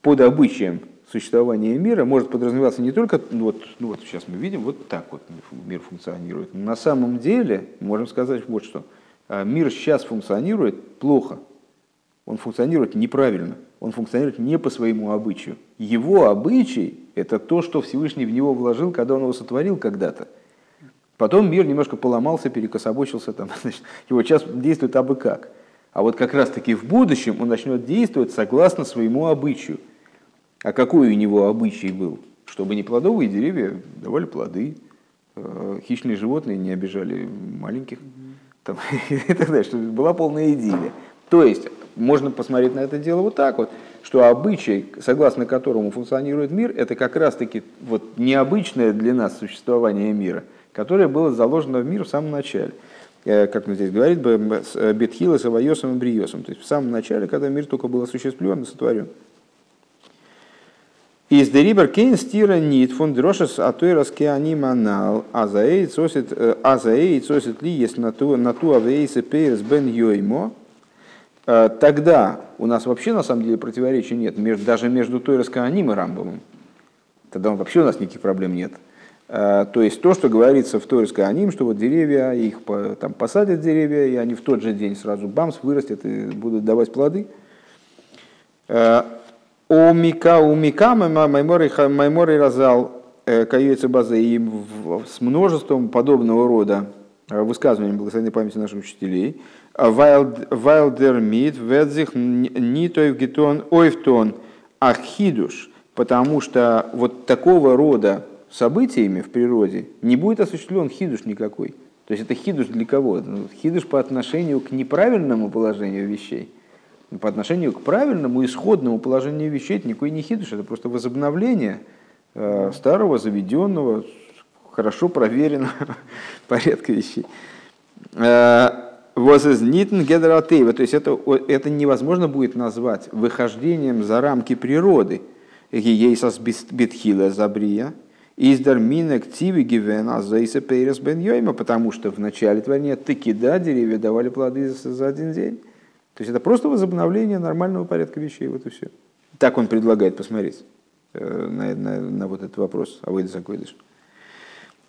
Под обычаем существования мира может подразумеваться не только, ну вот, ну вот сейчас мы видим, вот так вот мир функционирует. На самом деле, можем сказать вот что, э, мир сейчас функционирует плохо, он функционирует неправильно, он функционирует не по своему обычаю. Его обычай – это то, что Всевышний в него вложил, когда он его сотворил когда-то. Потом мир немножко поломался, перекособочился, там, <laughs> значит, его сейчас действует абы как. А вот как раз-таки в будущем он начнет действовать согласно своему обычаю. А какой у него обычай был? Чтобы не плодовые деревья давали плоды, э, хищные животные не обижали маленьких, там, <laughs> и так далее, чтобы была полная идиллия. То есть можно посмотреть на это дело вот так вот, что обычай, согласно которому функционирует мир, это как раз-таки вот необычное для нас существование мира, которое было заложено в мир в самом начале. Э, как он здесь говорит, э, Бетхила с Авайосом и Бриосом. То есть в самом начале, когда мир только был осуществлен и сотворен. Из дерибер кейн стира нит фон дрошес а той манал а за эй цосит э, а ли есть на ту авейсе пейрс бен йоймо тогда у нас вообще на самом деле противоречия нет, даже между той Раскааним и Рамбомом. Тогда вообще у нас никаких проблем нет. Э, то есть то, что говорится в Торис Кааним, что вот деревья, их там посадят деревья, и они в тот же день сразу бамс вырастят и будут давать плоды. Э, у Мика, у Мика Маймори Разал каюется база и с множеством подобного рода высказываний благословенной памяти наших учителей – Вайлдер мид ведзих нитоев гетон ойфтон ахидуш, потому что вот такого рода событиями в природе не будет осуществлен хидуш никакой. То есть это хидуш для кого? Ну, хидуш по отношению к неправильному положению вещей. По отношению к правильному исходному положению вещей это никакой не хидуш, это просто возобновление э, старого, заведенного, хорошо проверенного <laughs> порядка вещей. Возознитн гедратейва. То есть это, это невозможно будет назвать выхождением за рамки природы. Ейсас битхила забрия. Издар минек тиви гивена зайса пейрес бен йойма, потому что в начале творения таки да, деревья давали плоды за один день. То есть это просто возобновление нормального порядка вещей, вот и все. Так он предлагает посмотреть э, на, на, на вот этот вопрос. А вы закойдешь.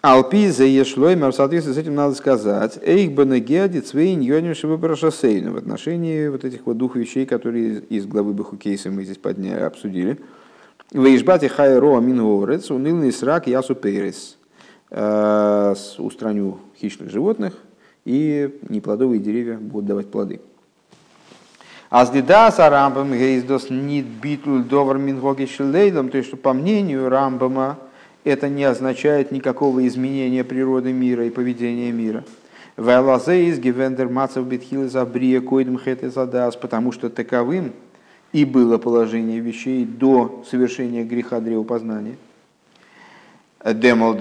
Алпи за ешлоймер, в соответствии с этим надо сказать, эйх банагеади цвейн йонишева барашасейну в отношении вот этих вот двух вещей, которые из главы Бахукейса мы здесь подняли, обсудили. Вейшбати хайро аминговорец, унылный срак ясу перес. Э, устраню хищных животных, и неплодовые деревья будут давать плоды. Аздида с Рамбам гейздос нит битль довар мингоги шелейдом, то есть, что по мнению Рамбама, это не означает никакого изменения природы мира и поведения мира. Вайлазе из гивендер мацев битхилы забрия койдем хэте задас, потому что таковым и было положение вещей до совершения греха древопознания. Демол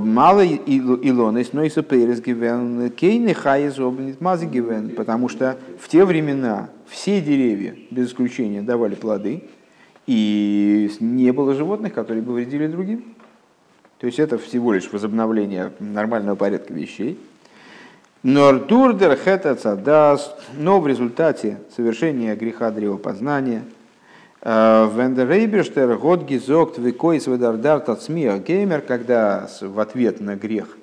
мало илонес, но и соперес гивен кейны обнит мази гивен, потому что в те времена все деревья, без исключения, давали плоды, и не было животных, которые бы вредили другим. То есть это всего лишь возобновление нормального порядка вещей. Нордурдер хетацадас, но в результате совершения греха древопознания э, Вендерейберштер год гизокт викойс ведардарт от геймер, когда в ответ на грех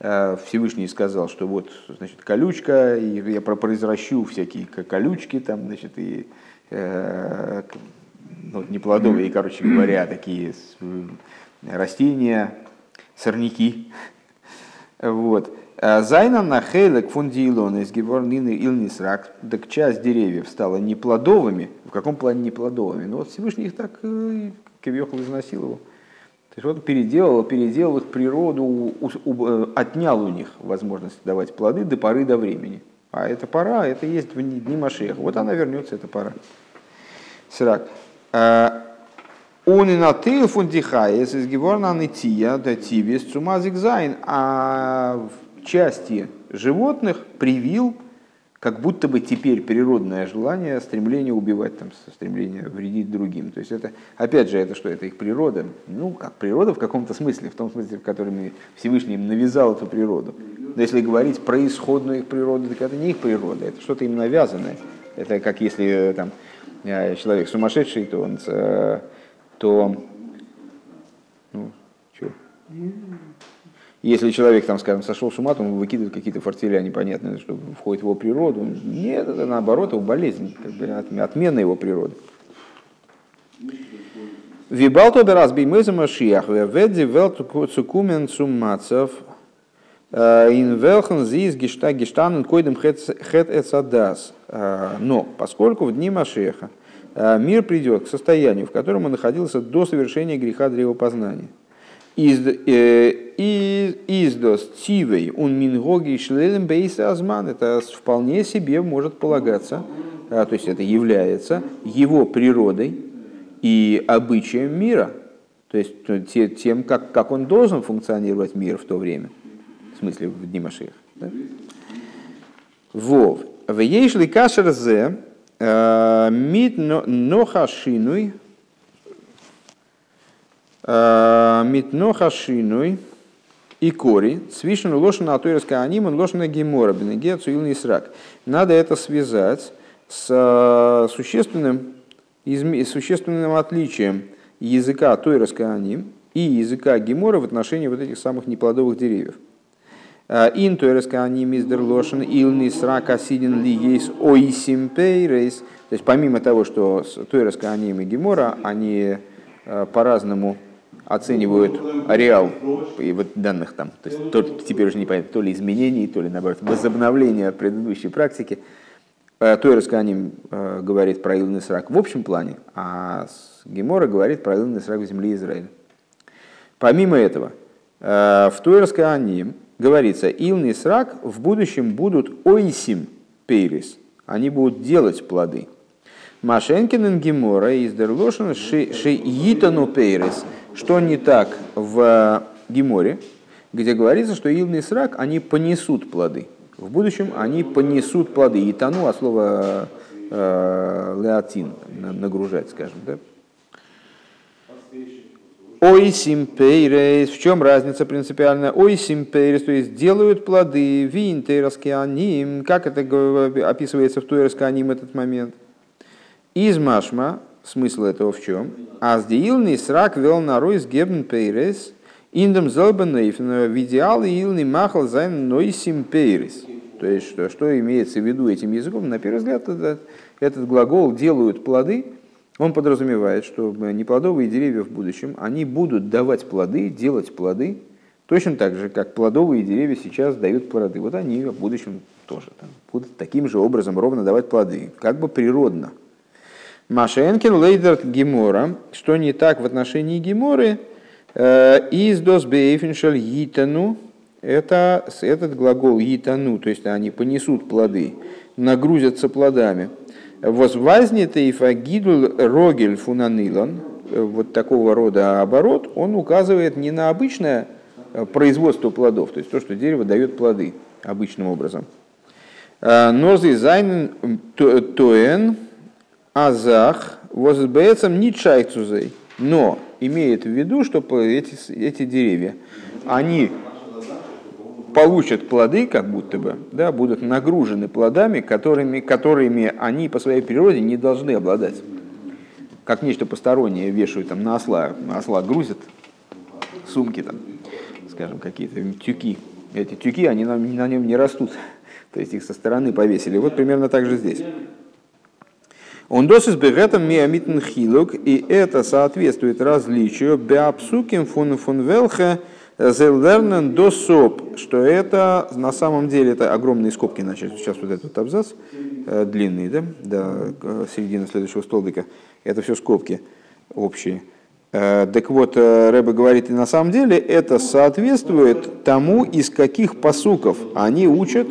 э, Всевышний сказал, что вот, значит, колючка, и я произращу всякие колючки там, значит, и э, ну, неплодовые, короче говоря, такие растения, сорняки. Вот. Э, Зайна на хейлек фундиилон из геворнины илнисрак, так часть деревьев стала неплодовыми. В каком плане неплодовыми? Ну вот Всевышний их так э, כביכול изнасиловал. То есть вот переделал, переделал их природу, э, отнял у них возможность давать плоды до поры до времени. А эта пора, это есть в дни Машеха. Вот она вернется, эта пора. סרק. און אין אַ טייל פון די חיות איז געוואָרן אַ נטיה טבעית צו מזיק זיין. А части животных привил как будто бы теперь природное желание, стремление убивать, там, стремление вредить другим. То есть это, опять же, это что, это их природа? Ну, как природа в каком-то смысле, в том смысле, в котором Всевышний им навязал эту природу. Но если говорить про исходную их природу, так это не их природа, это что-то им навязанное. Это как если там, человек сумасшедший, то он, э, то, ну, что? Если человек, там, скажем, сошел с ума, то он выкидывает какие-то фортеля непонятные, что входит в его природу. Нет, это наоборот его болезнь, как бы отмена его природы. Вибалто беразби меза машиях, ведзи велту цукумен суммацев, э, ин велхан зиз гишта гиштанен койдем хет эцадас. Э, но поскольку в дни Машеха мир придет к состоянию, в котором он находился до совершения греха древопознания – Издос тивей он мингоги шлелем бейса азман. Это вполне себе может полагаться, а, то есть это является его природой и обычаем мира. То есть тем, как, как он должен функционировать мир в то время. В смысле, в дни Машех. Да? Вов. В ейшли кашер зе а, мит нохашинуй Митноха шинуй и кори, свишен лошана атуирска аниман, лошана гемора, бенеге цуилный срак. Надо это связать с э, существенным, существенным отличием языка Тойраска Аним и языка Гемора в отношении вот этих самых неплодовых деревьев. Э, ин Тойраска Аним издер лошен илный срак асидин ли есть ойсим пейрейс. То есть помимо того, что Тойраска Аним и Гемора, они э, по-разному оценивают ареал и вот данных там. То есть то, теперь уже непонятно, то ли изменений, то ли наоборот возобновления предыдущей практики. Э, Тойра Сканим э, говорит про Илный срак в общем плане, а Гемора говорит про Илный срак в земле Израиля. Помимо этого, в Тойра Сканим говорится, Илный срак в будущем будут ойсим пейрис, они будут делать плоды. Машенкин Гемора из Дерлошин ши Итану пейрис – что не так в Геморе, где говорится, что Илный срак, они понесут плоды. В будущем они понесут плоды. И тону от слова э, леотин, нагружать, скажем. Да? Ой симпейрес, в чем разница принципиальная? Ой симпейрес, то есть делают плоды, винтерскианим, как это описывается в туэрскианим этот момент? Из машма, Смысл этого в чем? Аздиилный срак вел на ройс гебн пейрес, אין דעם זעלבן אופן, ווי די אילני מאכל זיינען עושים פירות. То есть, что, что имеется в виду этим языком? На первый взгляд, этот, этот глагол «делают плоды», он подразумевает, что неплодовые деревья в будущем, они будут давать плоды, делать плоды, точно так же, как плодовые деревья сейчас дают плоды. Вот они в будущем тоже там, будут таким же образом ровно давать плоды, как бы природно – מה שאין כן לויט דער גמרא, что не так в отношении Геморы, Из досбейфеншель йитану, это этот глагол йитану, то есть они понесут плоды, нагрузятся плодами. Возвазнет и фагидул рогель фунанилон, вот такого рода оборот, он указывает не на обычное производство плодов, то есть то, что дерево дает плоды обычным образом. Нозы зайнен тоен азах возбецам не чайцузей, но имеет в виду, что эти, эти деревья, они получат плоды, как будто бы, да, будут нагружены плодами, которыми, которыми они по своей природе не должны обладать. Как нечто постороннее вешают там на осла, на осла грузят сумки там, скажем, какие-то тюки. Эти тюки, они на, на нем не растут, <laughs> то есть их со стороны повесили. Вот примерно так же здесь. Он досыс бегетом миамитн хилук, и это соответствует различию беапсуким фун фун велхе зелдернен досоп, что это на самом деле это огромные скобки начали. Сейчас вот этот абзац э, длинный, да, до э, середины следующего столбика. Это все скобки общие. Э, так вот, Рэбе говорит, и на самом деле это соответствует тому, из каких посуков они учат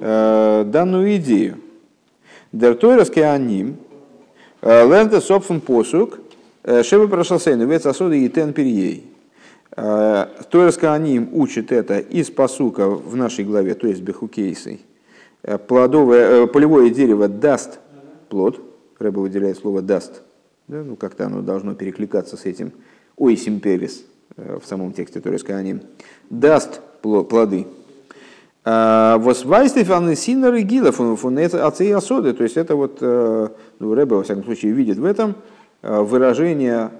данную идею. Дертойрский аним, ленте сопфен посук, шебе прошасейну, вец асоды и тен перьей. Тойрский аним учит это из посука в нашей главе, то есть бехукейсой. Плодовое, полевое дерево даст плод, Рэба выделяет слово даст, да, ну как-то оно должно перекликаться с этим ой симперис в самом тексте Тойрский аним, даст плоды. Восвайстефан Синер и Гилов, отцы осоды, то есть это вот, э, ну, Рэбе, во всяком случае, видит в этом э, выражение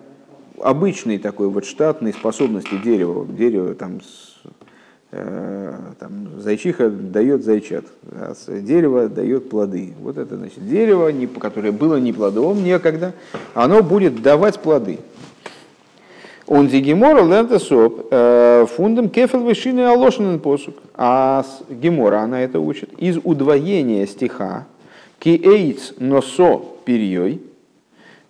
обычной такой вот штатной способности дерева. Дерево там, э, там зайчиха дает зайчат, а дерево дает плоды. Вот это значит дерево, которое было не плодовым некогда, оно будет давать плоды. Он дигимора лента соп э, фундам кефел вышины алошинен посук. А гемора она это учит из удвоения стиха ки эйц носо перьей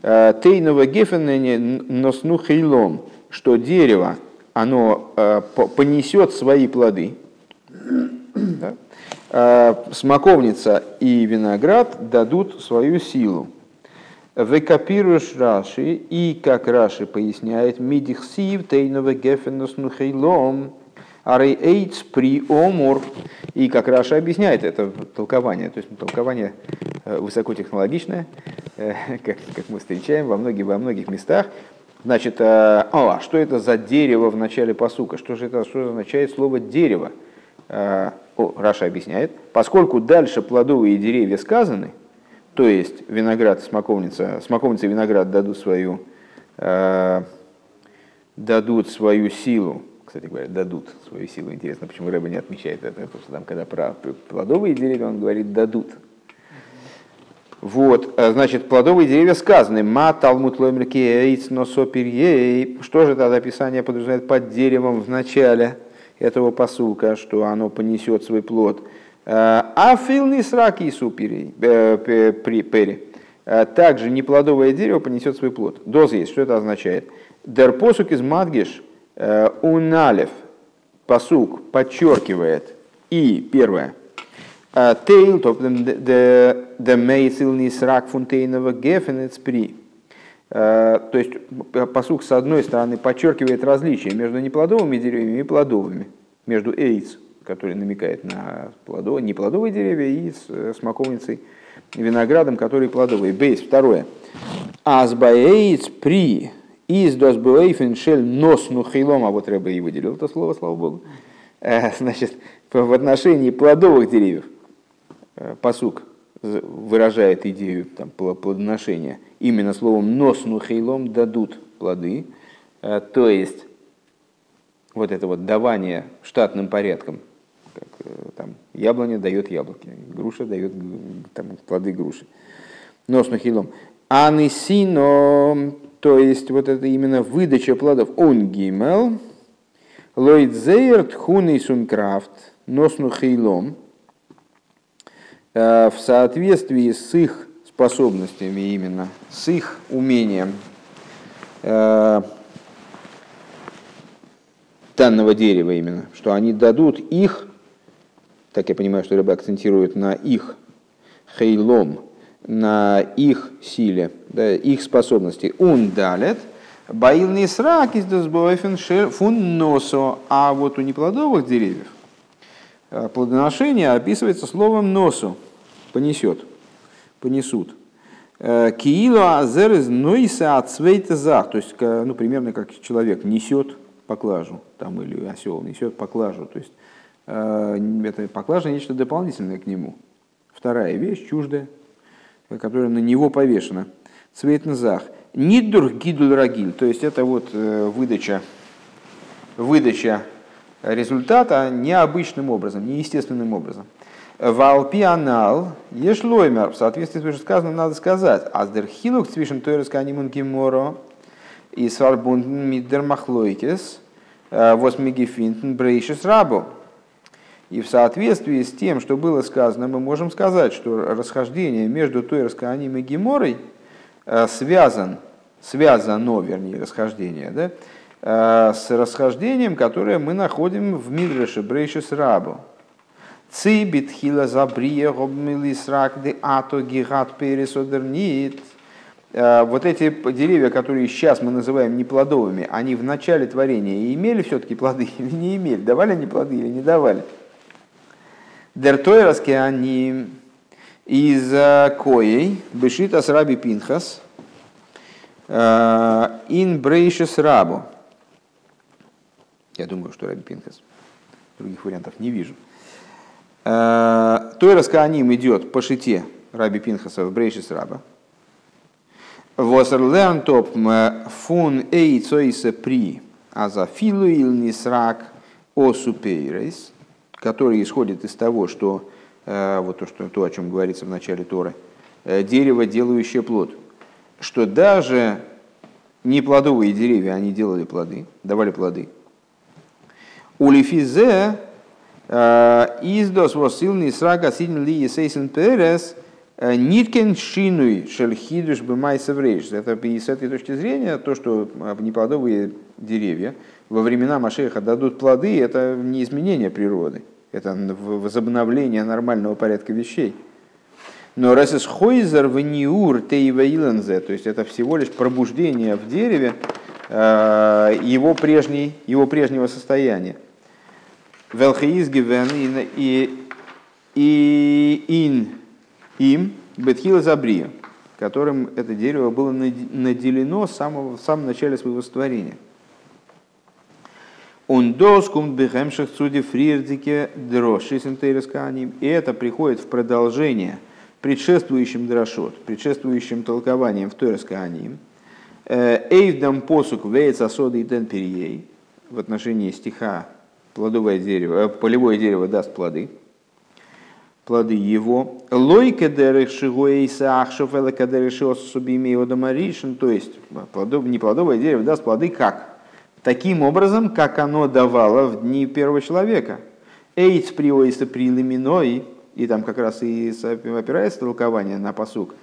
тейного гефенене носну хейлом, что дерево оно э, понесет свои плоды. <coughs> Смоковница и виноград дадут свою силу. וכפירוש רש״י, и как Раши поясняет, מדכתיב תאנה וגפן נתנו חילם, הרי עץ פרי אמור. И как Раши объясняет это толкование, то есть толкование э, высокотехнологичное, э, <laughs> как, как мы встречаем во многих, во многих местах. Значит, э, а что это за дерево в начале посука? Что же это что означает слово дерево? О, Раши объясняет, поскольку дальше плодовые деревья сказаны, то есть виноград, смоковница, смоковница и виноград дадут свою, э, дадут свою силу. Кстати говоря, дадут свою силу. Интересно, почему Рэба не отмечает это, потому что там, когда про плодовые деревья, он говорит дадут. Вот, э, значит, плодовые деревья сказаны. Ма талмут ломеркейц носоперьей. Что же это описание подразумевает под деревом в начале этого посулка, что оно понесет свой плод? А филный срак и супери, э, пери. Э, также неплодовое дерево понесет свой плод. Доз есть. Что это означает? Дер посук из мадгиш э, уналев. Посук подчеркивает. И первое. Тейл, то де мейсилный срак фунтейного гефенец при. То есть посук с одной стороны подчеркивает различия между неплодовыми деревьями и плодовыми, между эйц который намекает на плодовые, не плодовые деревья, и с э, смоковницей виноградом, который плодовый. Бейс, второе. Азбаэйц при из досбуэйфен шель нос нухейлом, а вот Рэбе и выделил это слово, слава богу. Э, значит, в отношении плодовых деревьев э, посук выражает идею там, плодоношения. Именно словом нос нухейлом дадут плоды. То есть вот это вот давание штатным порядком как э, там, яблоня дает яблоки, груша дает там, плоды груши. Нос нахилом. Анисино, то есть вот это именно выдача плодов. Он гимел, лойдзейр тхуный сункрафт, нос нухейлом, э, в соответствии с их способностями именно, с их умением э, данного дерева именно, что они дадут их, так я понимаю, что рыба акцентирует на их хейлом, на их силе, да, их способности. Он далит, баил не срак из фун носо, а вот у неплодовых деревьев э, плодоношение описывается словом носу, понесет, понесут. Э, Киило азер из нойса от зах, то есть, ну, примерно как человек несет поклажу, там, или осел несет поклажу, то есть, э, это поклажа нечто дополнительное к нему. Вторая вещь, чуждая, которая на него повешена. Цвейтнзах. Нидур гидуль рагиль. То есть это вот э, выдача, выдача результата необычным образом, неестественным образом. Валпианал ешлоймер. В соответствии с вышесказанным надо сказать. Аздерхилук цвишен тойрес канимун гиморо и сварбунден миддер махлойкес э, восмигефинтен брейшес рабу. И в соответствии с тем, что было сказано, мы можем сказать, что расхождение между той Кааним и Геморой э, связан, связано, вернее, расхождение, да, э, с расхождением, которое мы находим в Мидреше Брейшес Рабу. Цибит хила забрия гобмилисрак де ато гигат пересодернит. Э, вот эти деревья, которые сейчас мы называем неплодовыми, они в начале творения имели все-таки плоды или не имели? Давали они плоды или не давали? Дертойраски они из коей бешита с раби Пинхас э, ин брейшес рабу. Я думаю, что раби Пинхас. Других вариантов не вижу. Э, Тойраска аним идет по шите раби Пинхаса в брейшес раба. Восерлерн топ фун эй цойсе при азафилу ил нисрак осупейрейс который исходит из того, что э, вот то, что, то, о чем говорится в начале Торы, э, дерево, делающее плод, что даже неплодовые деревья, они делали плоды, давали плоды. Улифизе э, издос восилный срага сидн ли есейсен перес ниткен шинуй шельхидуш бымайса Это и с этой точки зрения то, что неплодовые деревья во времена Машеха дадут плоды, это не изменение природы, это возобновление нормального порядка вещей. Но раз из хойзер в ниур тейвеилензе, то есть это всего лишь пробуждение в дереве э, его, прежней, его прежнего состояния. Велхеиз гивен и и ин им бетхила забрия, которым это дерево было наделено с самого, в самом начале своего створения – он доскум бехемших цуди фрирдике дроши синтейресканим. И это приходит в продолжение предшествующим дрошот, предшествующим толкованием в Тойресканим. Э, Эйвдам посук вейц асоды и тен перией. В отношении стиха плодовое дерево, э, полевое дерево даст плоды. Плоды его. Лойка дерехшигуэйса ахшов элекадерешиос субими одамаришин. То есть плодов, не плодовое дерево даст плоды как? Таким образом, как оно давало в дни первого человека. Эйц приоиса прилиминой, и там как раз и опирается толкование на посук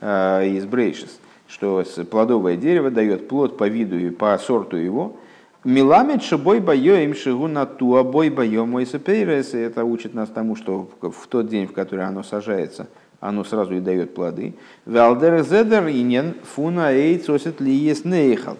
э, из Брейшис, что плодовое дерево дает плод по виду и по сорту его. Миламет шибой боем шигу на ту обой боем мой Это учит нас тому, что в тот день, в который оно сажается, оно сразу и дает плоды. Валдер зедер инен фуна эйц осет ли есть нейхал.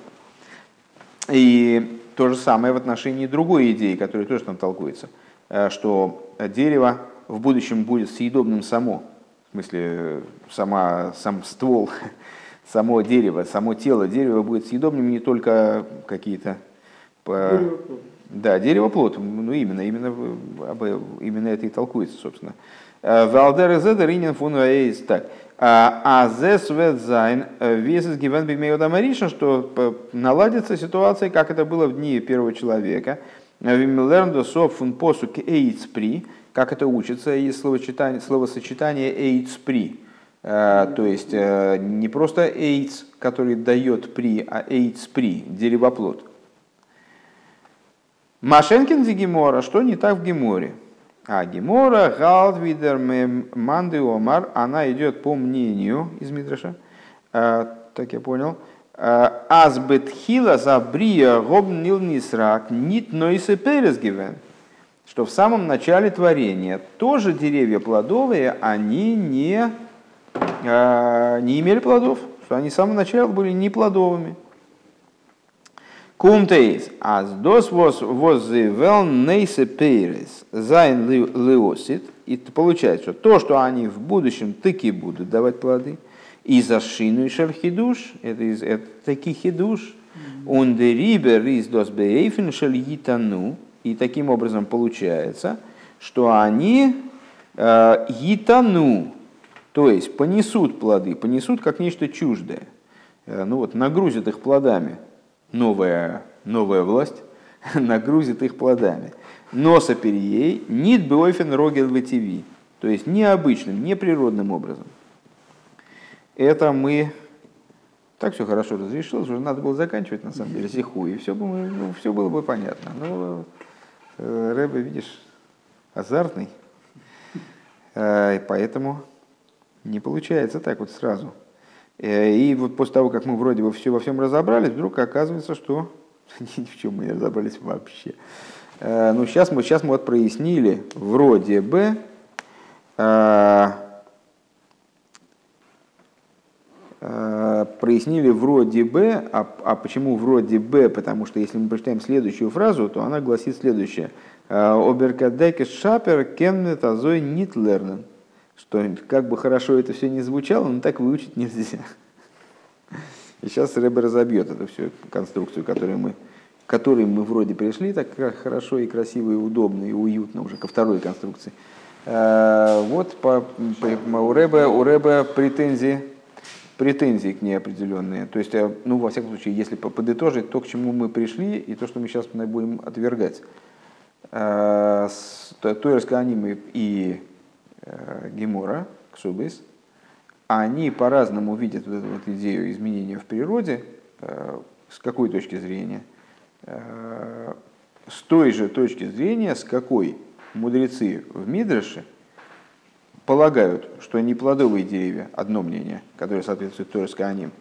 И то же самое в отношении другой идеи, которая тоже там толкуется, э, что дерево в будущем будет съедобным само, в смысле сама, сам ствол, <laughs> само дерево, само тело дерева будет съедобным не только какие-то... Дерево да, дерево плод, ну именно, именно, именно это и толкуется, собственно. Э, ווייל דער זעלבער ענין פון так. אַזוי ווי עס איז געווען בימי אדם הראשון, что наладится ситуация, как это было в дни первого человека. Вимилерндо софун посук эйц при, как это учится из словосочетания, словосочетания эйц при. То есть э, не просто эйц, который дает при, а эйц при, деревоплод. Машенкин Гемора, что не так в Геморе? А Гемора Галдвидер Манды Омар, она идет по мнению из Мидраша, а, так я понял, אַז בתחילת הבריאה האָבן אילני סרק ניט עושה פירות געווען. Что в самом начале творения тоже деревья плодовые, они не, не имели плодов, что они с самого начала были не плодовыми. קומט אויס, אַז דאָס וואָס וואָס זיי וועלן עושה פירות זיין לעתיד. И получается, что то, что они в будущем таки будут давать плоды, и за шину и шархидуш, это из это таки хидуш, он де рибер из дос бейфен шальитану, и таким образом получается, что они э, етану, то есть понесут плоды, понесут как нечто чуждое. Э, ну вот, нагрузят их плодами новая, новая власть <laughs> нагрузит их плодами. Носа перьей нит бойфен рогел ВТВ, то есть необычным, неприродным образом. Это мы так все хорошо разрешилось, уже надо было заканчивать на самом деле сиху, и все, было, ну, все было бы понятно. Но э, Рэбе, видишь, азартный, э, поэтому не получается так вот сразу. Э, и вот после того, как мы вроде бы все во всем разобрались, вдруг оказывается, что <laughs> ни в чем мы не разобрались вообще. Э, ну, сейчас мы, сейчас мы вот прояснили вроде бы, э, прояснили вроде бы, а, а почему вроде бы? Потому что если мы прочитаем следующую фразу, то она гласит следующее. Оберкадекес шапер кеннет азой нитлернен что как бы хорошо это все не звучало, но так выучить нельзя. И сейчас Рэбе разобьет эту всю конструкцию, которую мы, которой мы вроде пришли, так хорошо и красиво, и удобно, и уютно уже ко второй конструкции. А, вот по, по, у, Рэбе, у Рэбе претензии, претензии к ней определенные. То есть, э, ну, во всяком случае, если подытожить то, к чему мы пришли, и то, что мы сейчас будем отвергать. А, Тойерская аниме и Э, Гемора, Ксубис, они по-разному видят вот эту вот идею изменения в природе, э, с какой точки зрения? Э, с той же точки зрения, с какой мудрецы в Мидреше полагают, что неплодовые деревья, одно мнение, которое соответствует Торской Аним,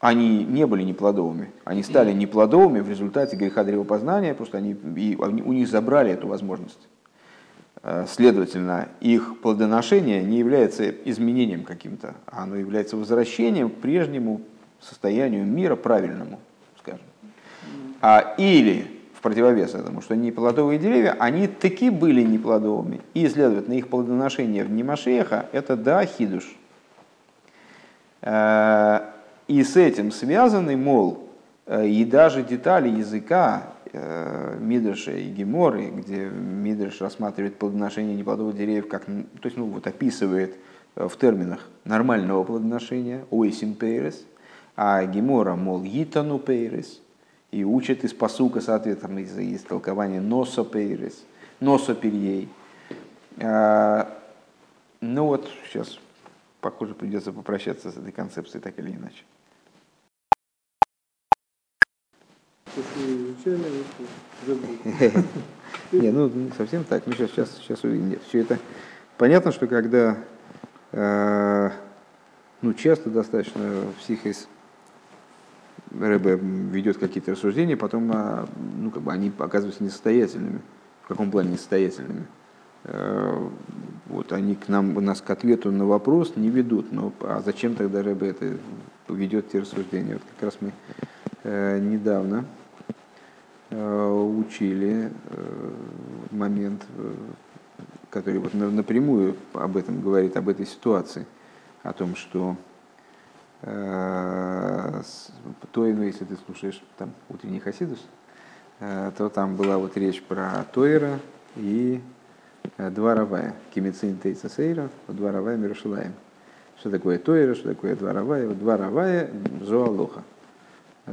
они не были неплодовыми, они стали неплодовыми в результате греха древопознания, просто они, и у них забрали эту возможность. Э, следовательно, их плодоношение не является изменением каким-то, а оно является возвращением к прежнему состоянию мира правильному, скажем. А, или в противовес этому, что неплодовые деревья, они таки были неплодовыми, и, следовательно, их плодоношение в Немашеха – это да, хидуш. Э, и с этим связаны, мол, э, и даже детали языка Э, Мидраша и Геморы, где Мидраш рассматривает плодоношение неплодовых деревьев как, то есть, ну, вот описывает э, в терминах нормального плодоношения, ойсим пейрес, а Гемора, мол, гитану пейрес, и учит из посука, соответственно, из, из толкования носа пейрес, носа перьей. А, ну вот, сейчас, похоже, придется попрощаться с этой концепцией так или иначе. Не, ну не совсем так. Мы сейчас, сейчас, сейчас увидим. Нет, все это понятно, что когда э, ну, часто достаточно психис Рэбе ведет какие-то рассуждения, потом а, ну, как бы они оказываются несостоятельными. В каком плане несостоятельными? Э, вот они к нам, у нас к ответу на вопрос не ведут. Но а зачем тогда Рэбе это ведет те рассуждения? Вот как раз мы э, недавно учили э, момент, э, который вот напрямую об этом говорит, об этой ситуации, о том, что то, если ты слушаешь там утренний Хасидус, то там была вот речь про Тойра и два равая. Кимицин Тейца Сейра, два равая Мирушалаем. Что такое Тойра, что такое два равая? Два равая Зоалоха.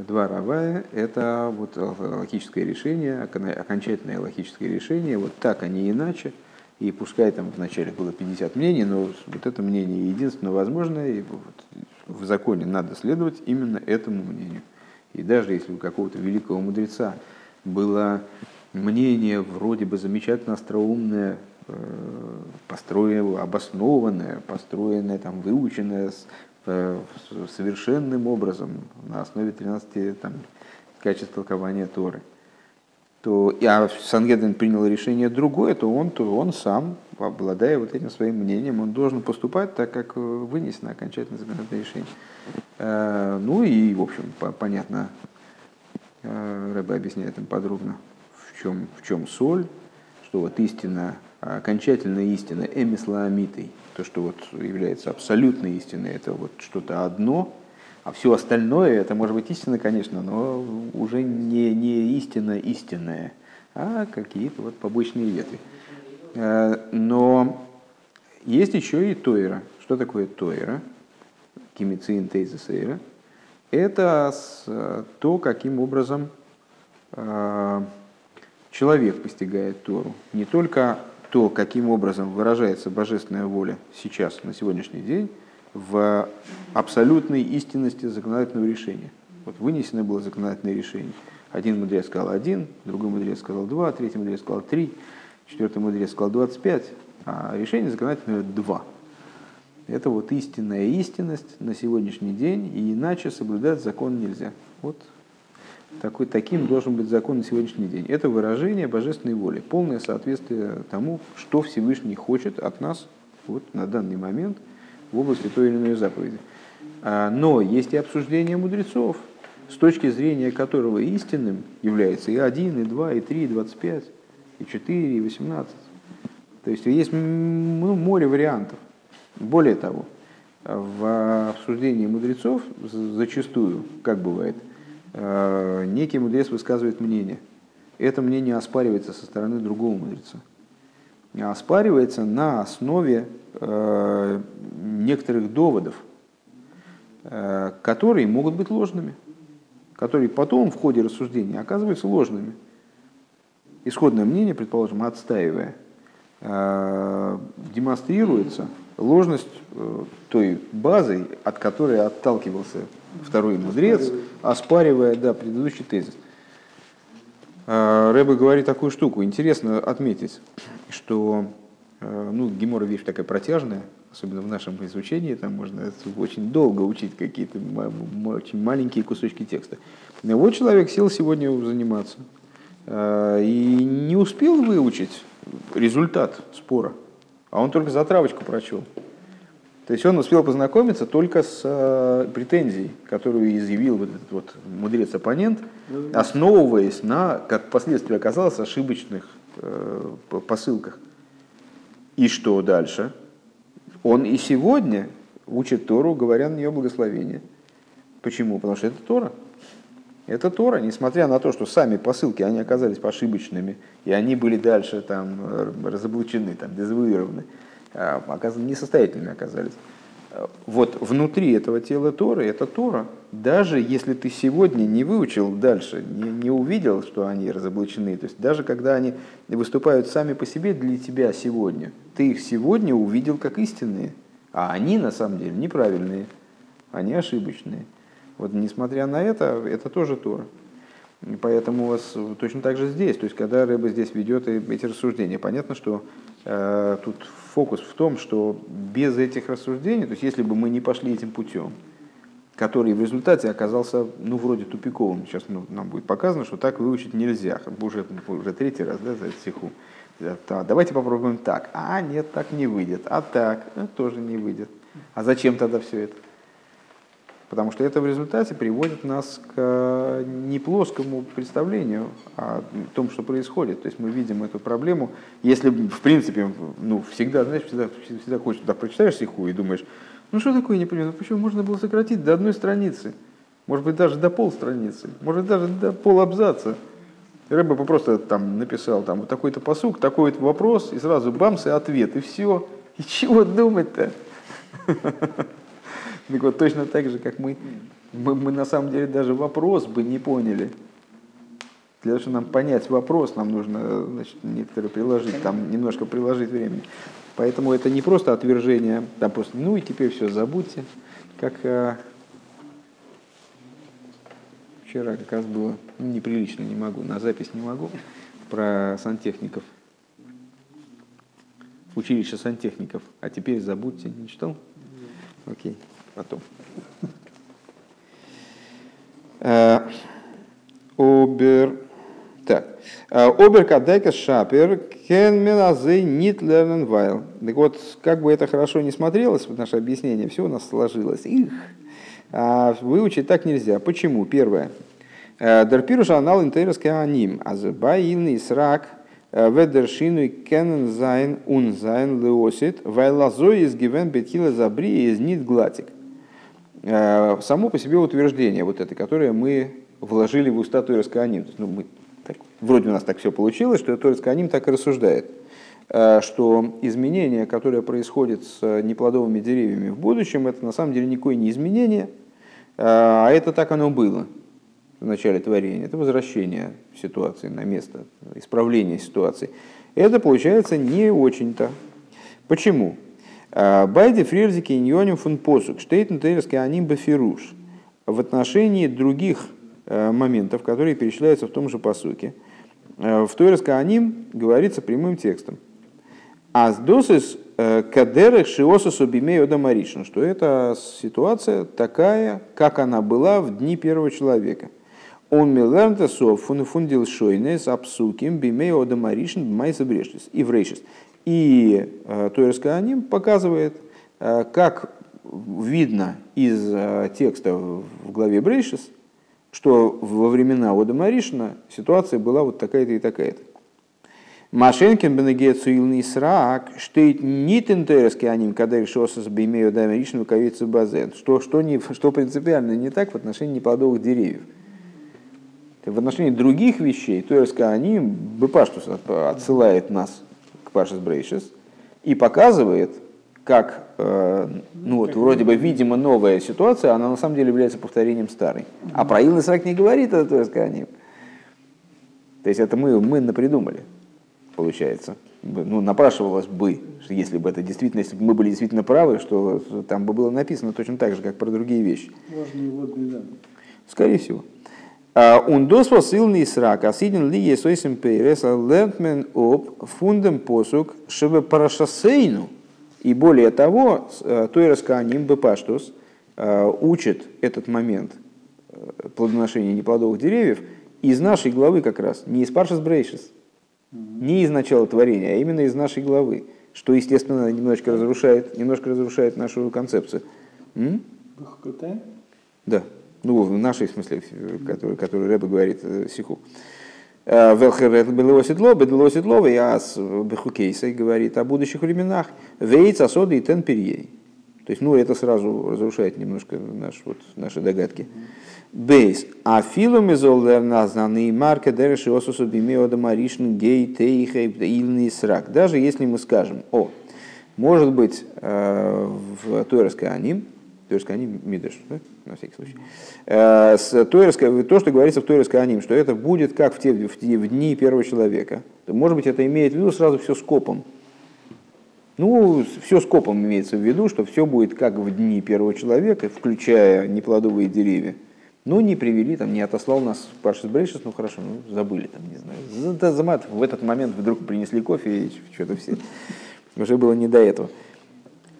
Два равая – это вот логическое решение, окончательное логическое решение, вот так, а не иначе. И пускай там вначале было 50 мнений, но вот это мнение единственно возможное, и вот в законе надо следовать именно этому мнению. И даже если у какого-то великого мудреца было мнение вроде бы замечательно остроумное, э, построенное, обоснованное, построенное, там, выученное, совершенным образом на основе 13 там, качеств толкования Торы, то, а Сангедрин принял решение другое, то он, то он сам, обладая вот этим своим мнением, он должен поступать так, как вынесено окончательное законодательное решение. Э, ну и, в общем, понятно, э, Рэбе объясняет им подробно, в чем, в чем соль, что вот истина, окончательная истина, эмисламитой, то, что вот является абсолютной истиной, это вот что-то одно – а все остальное, это может быть истина, конечно, но уже не, не истина истинная, а какие-то вот побочные ветви. Э, но есть еще и Тойра. Что такое Тойра? Кимицин Тейзесейра. Это то, каким образом э, человек постигает Тору. Не только то, каким образом выражается божественная воля сейчас, на сегодняшний день, в абсолютной истинности законодательного решения. Вот вынесено было законодательное решение. Один мудрец сказал один, другой мудрец сказал два, третий мудрец сказал три, четвертый мудрец сказал двадцать пять, а решение законодательное два. Это вот истинная истинность на сегодняшний день, и иначе соблюдать закон нельзя. Вот такой, таким должен быть закон на сегодняшний день. Это выражение божественной воли, полное соответствие тому, что Всевышний хочет от нас вот на данный момент – в области той или иной заповеди. А, но есть и обсуждение мудрецов, с точки зрения которого истинным является и 1, и 2, и 3, и 25, и 4, и 18. То есть есть ну, море вариантов. Более того, в обсуждении мудрецов зачастую, как бывает, некий мудрец высказывает мнение. Это мнение оспаривается со стороны другого мудреца. Оспаривается на основе Э, некоторых доводов, э, которые могут быть ложными, которые потом в ходе рассуждения оказываются ложными. Исходное мнение, предположим, отстаивая, э, демонстрируется ложность той базы, от которой отталкивался второй мудрец, оспаривая да, предыдущий тезис. Рэбе говорит такую штуку. Интересно отметить, что Э, ну, гемора вещь такая протяжная, особенно в нашем изучении, там можно очень долго учить какие-то очень маленькие кусочки текста. Но вот человек сел сегодня заниматься э, и не успел выучить результат спора, а он только затравочку прочел. То есть он успел познакомиться только с э, претензией, которую изъявил вот этот вот мудрец-оппонент, основываясь на, как впоследствии оказалось, ошибочных посылках. И что дальше? Он и сегодня учит Тору, говоря на нее благословение. Почему? Потому что это Тора. Это Тора, несмотря на то, что сами посылки, они оказались ошибочными, и они были дальше там разоблачены, там, дезавуированы, несостоятельными оказались вот внутри этого тела Торы, это Тора. Даже если ты сегодня не выучил дальше, не, не увидел, что они разоблачены, то есть даже когда они выступают сами по себе для тебя сегодня, ты их сегодня увидел как истинные, а они на самом деле неправильные, они ошибочные. Вот несмотря на это, это тоже Тора. И поэтому у вас точно так же здесь, то есть когда рыба здесь ведет эти рассуждения, понятно, что тут фокус в том, что без этих рассуждений, то есть если бы мы не пошли этим путем, который в результате оказался, ну, вроде тупиковым, сейчас ну, нам будет показано, что так выучить нельзя, уже, уже третий раз, да, за стиху. Давайте попробуем так. А, нет, так не выйдет. А так, а, тоже не выйдет. А зачем тогда все это? Потому что это в результате приводит нас к э, не плоскому представлению о том, что происходит. То есть мы видим эту проблему. Если, в принципе, ну, всегда, знаешь, всегда, всегда хочешь, да, прочитаешь стиху и думаешь, ну что такое, не понимаю, почему можно было сократить до одной страницы? Может быть, даже до полстраницы, может быть, даже до полабзаца. Рыба просто там написал там вот такой-то посук, такой-то вопрос, и сразу бамс и ответ, и все. И чего думать-то? <laughs> Так вот, точно так же, как мы, мы, мы на самом деле даже вопрос бы не поняли. Для того, чтобы нам понять вопрос, нам нужно значит, некоторые приложить, там немножко приложить времени. Поэтому это не просто отвержение, там просто, ну и теперь все, забудьте. Как а, вчера как раз было ну, неприлично, не могу, на запись не могу, про сантехников. Училище сантехников. А теперь забудьте, не читал? Окей. Потом. Э, обер... Так. Э, אָבער כד דייקת שפיר קען מען אַזוי ניט לערנען ווייל. Так вот, как бы это хорошо не смотрелось, в наше объяснение, все у нас сложилось. Их. А выучить так нельзя. Почему? Первое. Дерпируш анал интерес аним. Азбаилный срак Ведершину кенен зайн ун зайн леосит, вайлазой из гивен бетхила забри из нит глатик. Э, само по себе утверждение вот это, которое мы вложили в уста Торис. Ну, мы, так, вроде у нас так все получилось, что Торис так и рассуждает, э, что изменение, которое происходит с неплодовыми деревьями в будущем, это на самом деле никакое не изменение, э, а это так оно было в начале творения, это возвращение ситуации на место, исправление ситуации. Это получается не очень-то. Почему? Байди фрирзики иньоним фун посук, штейтен тейрский аним бафируш. В отношении других э, моментов, которые перечисляются в том же посуке, э, в Тойрска аним говорится прямым текстом. Аздосис э, кадерах шиосасу бимею дамаришн, что это ситуация такая, как она была в дни первого человека. Он милернта со фундил шойнес абсуким бимео дамаришн майса брешис и врешис. И э, Тойерская аним показывает, э, как видно из э, текста в главе Брейшис, что во времена Ода Маришина ситуация была вот такая-то и такая-то. Машенкин бенегецу илный срак, штейт нит интерески аним, когда решился с бимею дамаришну кавицу базен. Что, что, не, что принципиально не так в отношении неплодовых деревьев. В отношении других вещей, есть они Бепаштус отсылает нас к Пашес Брейшес и показывает, как, э, ну вот, вроде бы, видимо, новая ситуация, она на самом деле является повторением старой. А про Илный Срак не говорит это, они. То есть это мы, мы напридумали, получается. Ну, напрашивалось бы, что если бы это действительно, если бы мы были действительно правы, что там бы было написано точно так же, как про другие вещи. Важные водные данные. Скорее всего. Ундос посылный срак, а сиден ли есойсим пейрес, а лентмен об фундам посук, чтобы парашасейну. И более того, той расканим бепаштус э, учит этот момент плодоношения неплодовых деревьев из нашей главы как раз, не из Паршас Брейшис, не из начала творения, а именно из нашей главы, что, естественно, немножко разрушает, немножко разрушает нашу концепцию. М? Да. Ну, в нашей смысле, который, который Рэба говорит э, Сиху. Э, Велхерет было седло, было седло, и ас бехукейсой говорит о будущих временах. Вейц, асоды и тен перьей. То есть, ну, это сразу разрушает немножко наш, вот, наши догадки. Бейс. А филум из назнанный марка дерши осусу бимеода маришн гей тейхей ильный срак. Даже если мы скажем, о, может быть, э, в Тойрской аним, Тойрской аним мидеш, да? на всякий случай. Э, Тойерской, то, что говорится в Тойерской аним, что это будет как в, те, в, те, в дни первого человека. Может быть, это имеет в виду сразу все скопом. Ну, все скопом имеется в виду, что все будет как в дни первого человека, включая неплодовые деревья. Ну, не привели, там, не отослал нас Паршис Брейшис, ну хорошо, ну, забыли, там, не знаю. В этот момент вдруг принесли кофе, и что-то все. Уже было не до этого.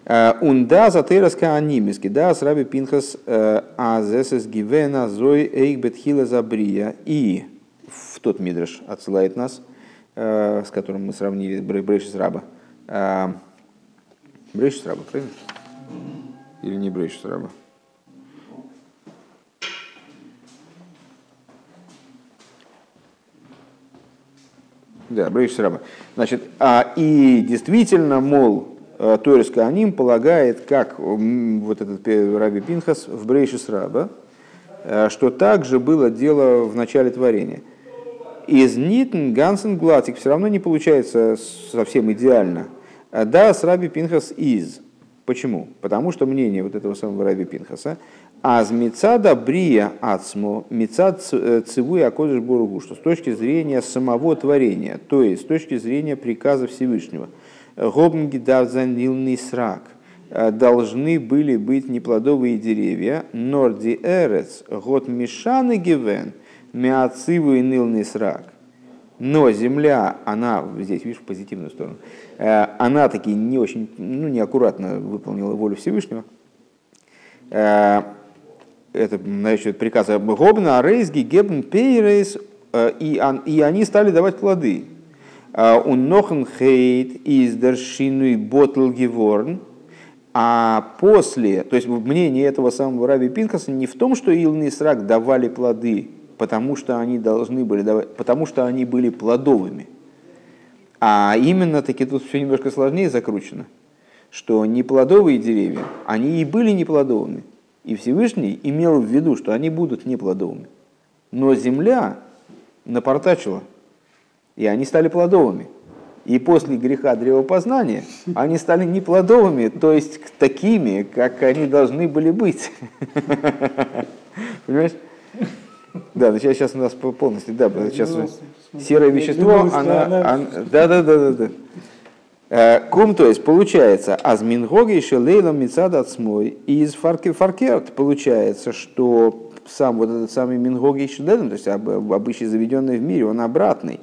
Унда за тейраска анимиски, да, с раби Пинхас азесес гивена зой эйк бетхила забрия. И в тот мидраш отсылает нас, с которым мы сравнили Брейшис раба. Брейшис раба, правильно? Или не Брейшис раба? Да, Брейшис раба. Значит, а, и действительно, мол, Торис Кааним полагает, как вот этот Раби Пинхас в Брейшис Раба, э, что также было дело в начале творения. Из Нитн Гансен Глатик все равно не получается совсем идеально. Э, да, с Раби Пинхас из. Почему? Потому что мнение вот этого самого Раби Пинхаса, аз мецада брия ацмо, мецад цивуй акодыш бургу, что с точки зрения самого творения, то есть с точки зрения приказа Всевышнего – Гобнги давзанилный срак. Э, должны были быть неплодовые деревья. Норди эрец, год мешаны гивен, миациву и нилный срак. Но земля, она, здесь видишь, в позитивную сторону, э, она таки не очень, ну, неаккуратно выполнила волю Всевышнего. это значит, приказ Гобна, Рейсги, Гебн, Пейрейс, и они стали давать плоды. У Нохен Хейт из Дершину Ботл Геворн, а после, то есть мнение этого самого Раби Пинкаса не в том, что Илный Срак давали плоды, потому что они должны были давать, потому что они были плодовыми. А именно таки тут все немножко сложнее закручено, что неплодовые деревья, они и были неплодовыми. И Всевышний имел в виду, что они будут неплодовыми. Но земля напортачила, и они стали плодовыми. И после греха древопознания они стали неплодовыми, то есть такими, как они должны были быть. Понимаешь? Да, ну сейчас, сейчас у нас полностью, да, сейчас серое вещество, она, да, да, да, да, да. Э, קומט, то есть получается, אַז מנהגו של עולם מצד עצמו איז פאַרקי פאַרקערט получается, что сам вот этот самый מנהגו של то есть обычай заведенный в мире, он обратный.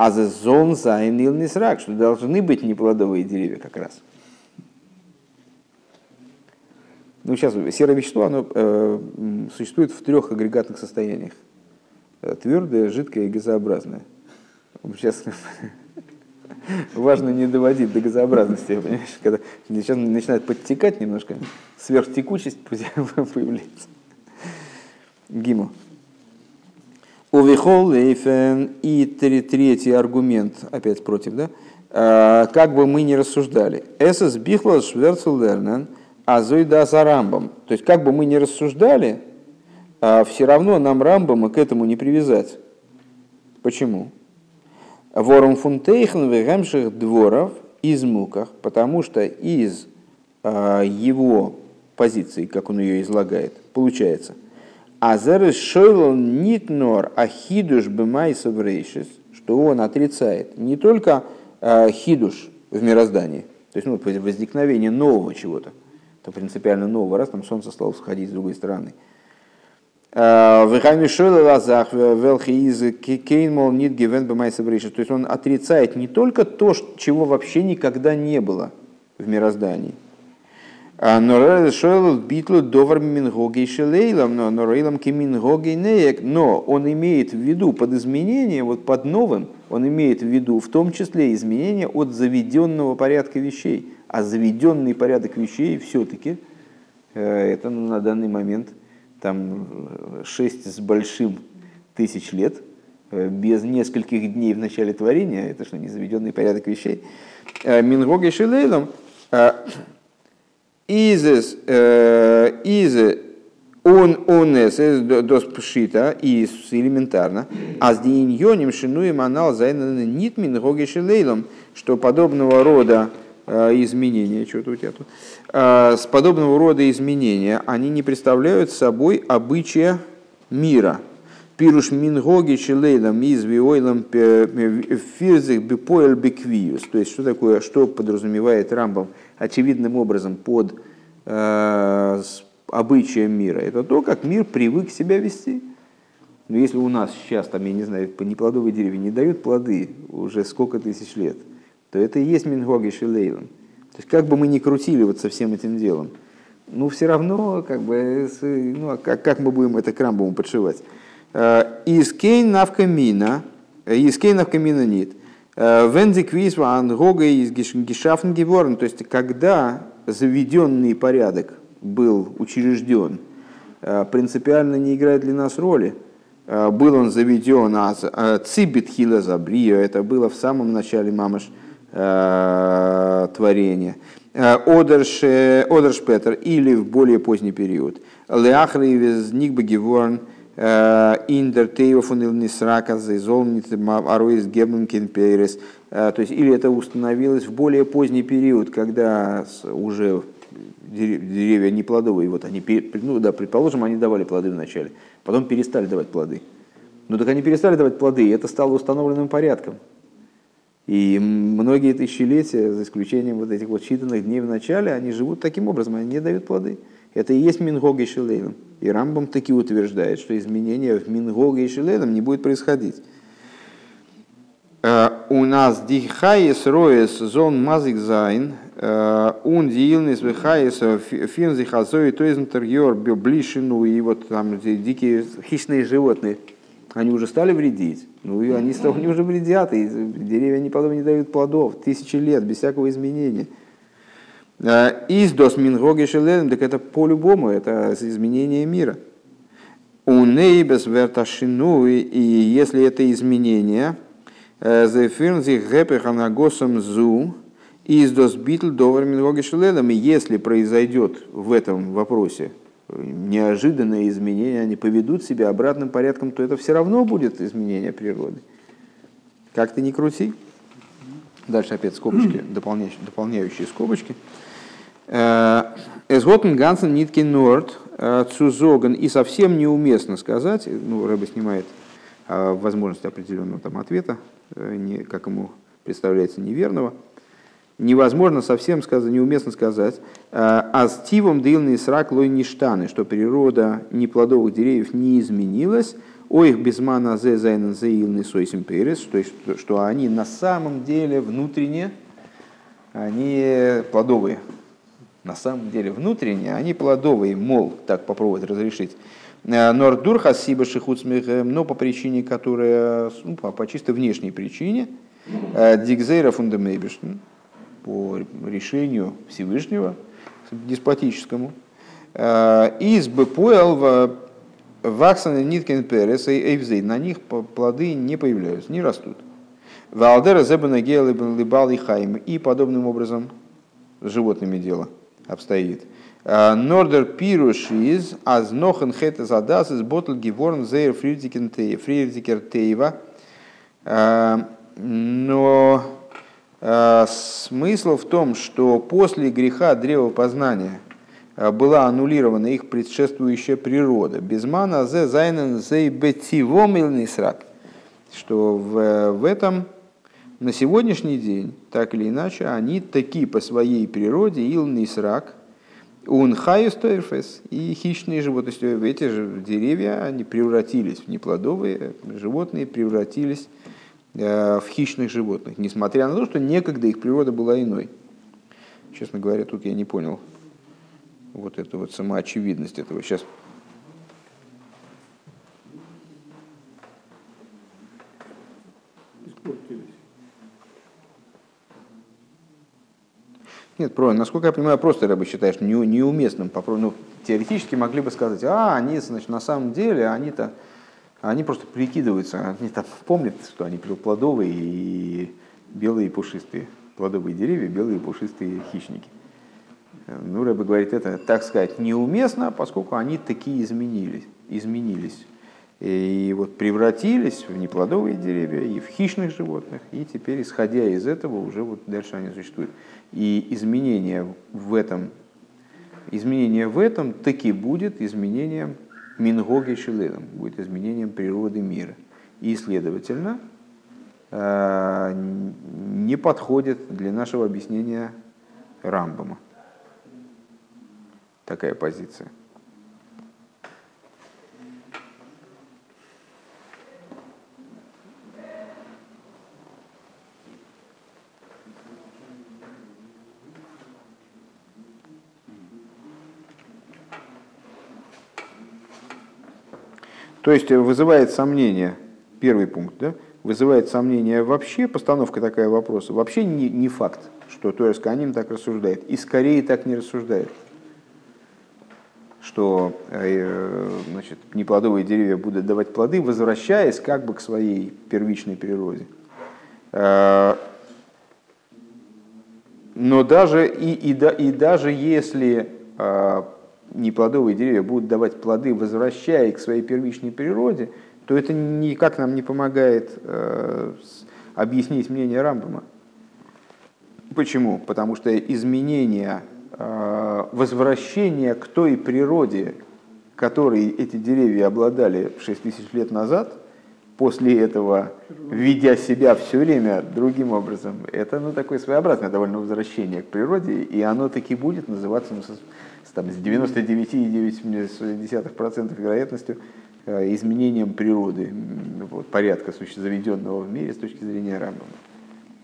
אַז עס זאָלן זיין אילני סרק, что должны быть неплодовые деревья как раз. Ну, сейчас серое вещество, оно э, существует в трех агрегатных состояниях. Э, Твердое, жидкое и газообразное. Сейчас <laughs> важно не доводить до газообразности, понимаешь? Когда сейчас начинает подтекать немножко, сверхтекучесть <laughs> появляется. Гиму. Увихол лейфен и третий аргумент, опять против, да? А, как бы мы ни рассуждали. Эсэс бихлас шверцелернен, а зойда за рамбом. То есть, как бы мы ни рассуждали, а, все равно нам рамбома к этому не привязать. Почему? Ворум фунтейхен вегемших дворов из муках, потому что из а, его позиции, как он ее излагает, получается – Азер шойл нитнор ахидуш бемайсов рейшис, что он отрицает не только э, хидуш в мироздании, то есть ну, возникновение нового чего-то, это принципиально нового, раз там солнце стало всходить с другой стороны. Э, Вехами шойл лазах велхи из кейнмол нит гивен бемайсов рейшис, то есть он отрицает не только то, чего вообще никогда не было в мироздании, а, битлу довар мингоги шелейлом, но норейлом кимингоги неек. Но он имеет в виду под изменением, вот под новым, он имеет в виду в том числе изменения от заведенного порядка вещей. А заведенный порядок вещей все-таки, э, это ну, на данный момент там 6 с большим тысяч лет, э, без нескольких дней в начале творения, это что, не заведенный порядок вещей. Э, Мингоги шелейлом, изес из он онес дос пшита из элементарно, а с дииньоним шинуем анал зайнаны нитмин гоги шелейлом, что подобного рода изменения, что-то у тебя тут, с подобного рода изменения, они не представляют собой обычая мира. Пируш мингоги шелейлом из виойлом фирзих бипоэль беквиус. То есть, что такое, что подразумевает Рамбом очевидным образом под э, обычаем мира. Это то, как мир привык себя вести. Но если у нас сейчас, там, я не знаю, неплодовые деревья не дают плоды уже сколько тысяч лет, то это и есть Мингоги Шилейлом. То есть как бы мы ни крутили вот со всем этим делом, ну все равно, как бы, ну, а как, как мы будем это к подшивать? Э, из кейн навкамина, э, из кейн навкамина нет. Вензи квизва ангога из гешафн то есть когда заведенный порядок был учрежден, э, принципиально не играет для нас роли. Был он заведен, а цибит хила это было в самом начале мамаш творения. Одерш, Петр или в более поздний период. Леахри из Никба Геворн, Э, Индер Тейофон или Нисрака Зайзолнит Аруис Гебнкин Пейрес. Э, то есть, или это установилось в более поздний период, когда уже деревья не плодовые, вот они, ну да, предположим, они давали плоды вначале, потом перестали давать плоды. Но так они перестали давать плоды, и это стало установленным порядком. И многие тысячелетия, за исключением вот этих вот считанных дней в начале, они живут таким образом, они не дают плоды. Это и есть Мингога и Шилейлом. И Рамбам таки утверждает, что изменения в Мингога и Шилейлом не будет происходить. Э, у нас дихайес роес зон мазик зайн Он диилнис вихайса финзи хазой то из интерьер блишину и вот там дикие хищные животные, они уже стали вредить. Ну и они, они уже вредят, и деревья не, потом не дают плодов тысячи лет без всякого изменения. Из дос мингоги так это по-любому, это изменение мира. У нейбес верташину, и если это изменение, зефирнзи гэпеханагосом зу, из дос битл довер мингоги и если произойдет в этом вопросе неожиданные изменения, они поведут себя обратным порядком, то это все равно будет изменение природы. Как ты ни крути. Дальше опять скобочки, дополняющие, дополняющие скобочки. Эсготен Гансен Нитки Норд Цузоган и совсем неуместно сказать, ну, Рэба снимает возможность определенного там ответа, э, не, как ему представляется неверного, невозможно совсем сказать, неуместно сказать, а стивом дылный срак лой ништаны, что природа неплодовых деревьев не изменилась, о их безмана зе зайнен зеилный сойсим то есть, что они на самом деле внутренне, они плодовые, на самом деле внутренне, они плодовые, мол, так попробовать разрешить. Нордур хасиба но по причине, которая, ну, по, по чисто внешней причине, дигзейра фундамейбишн, по решению Всевышнего, деспотическому, из БПЛ Ваксана Ниткин Перес и Эйвзей, на них плоды не появляются, не растут. Валдера Зебана Гейлибал и Хайм, и подобным образом с животными дело обстоит. Нордер Пируш из Азнохен Хета Задас из Ботл Геворн Зейр Фридикер Тейва. Но смысл в том, что после греха древа познания была аннулирована их предшествующая природа. Безмана зе зайнен зей бетивом. Что в, в этом на сегодняшний день, так или иначе, они такие по своей природе илнисрак, он хайустойрфес и хищные животные. Эти же деревья, они превратились в неплодовые животные, превратились э, в хищных животных, несмотря на то, что некогда их природа была иной. Честно говоря, тут я не понял вот эту вот самоочевидность этого. Сейчас Нет, про, насколько я понимаю, просто рыба считаешь не, неуместным. Ну, теоретически могли бы сказать, а, они, значит, на самом деле, они-то, они просто прикидываются, они там <laughs> помнят, что они плодовые и белые и пушистые. Плодовые деревья, белые и пушистые хищники. Ну, Рэба говорит, это, так сказать, неуместно, поскольку они такие изменились. изменились. И вот превратились в неплодовые деревья и в хищных животных, и теперь, исходя из этого, уже вот дальше они существуют. И изменение в этом, изменение в этом таки будет изменением Мингоги Шилелом, будет изменением природы мира. И, следовательно, э, не подходит для нашего объяснения Рамбама такая позиция. То есть вызывает сомнение, первый пункт, да, вызывает сомнение вообще, постановка такая вопроса, вообще не, не факт, что Торес Каним так рассуждает, и скорее так не рассуждает. Что э, значит, неплодовые деревья будут давать плоды, возвращаясь как бы к своей первичной природе. Э, но даже, и, и, и даже если э, неплодовые деревья будут давать плоды, возвращаясь к своей первичной природе, то это никак нам не помогает объяснить мнение Рамбама. Почему? Потому что изменения Э, возвращение к той природе, которой эти деревья обладали 6 тысяч лет назад, после этого, ведя себя все время другим образом, это ну, такое своеобразное довольно возвращение к природе, и оно таки будет называться ну, там, с 99,9% вероятностью э, изменением природы, вот, порядка заведенного в мире с точки зрения Рамбама.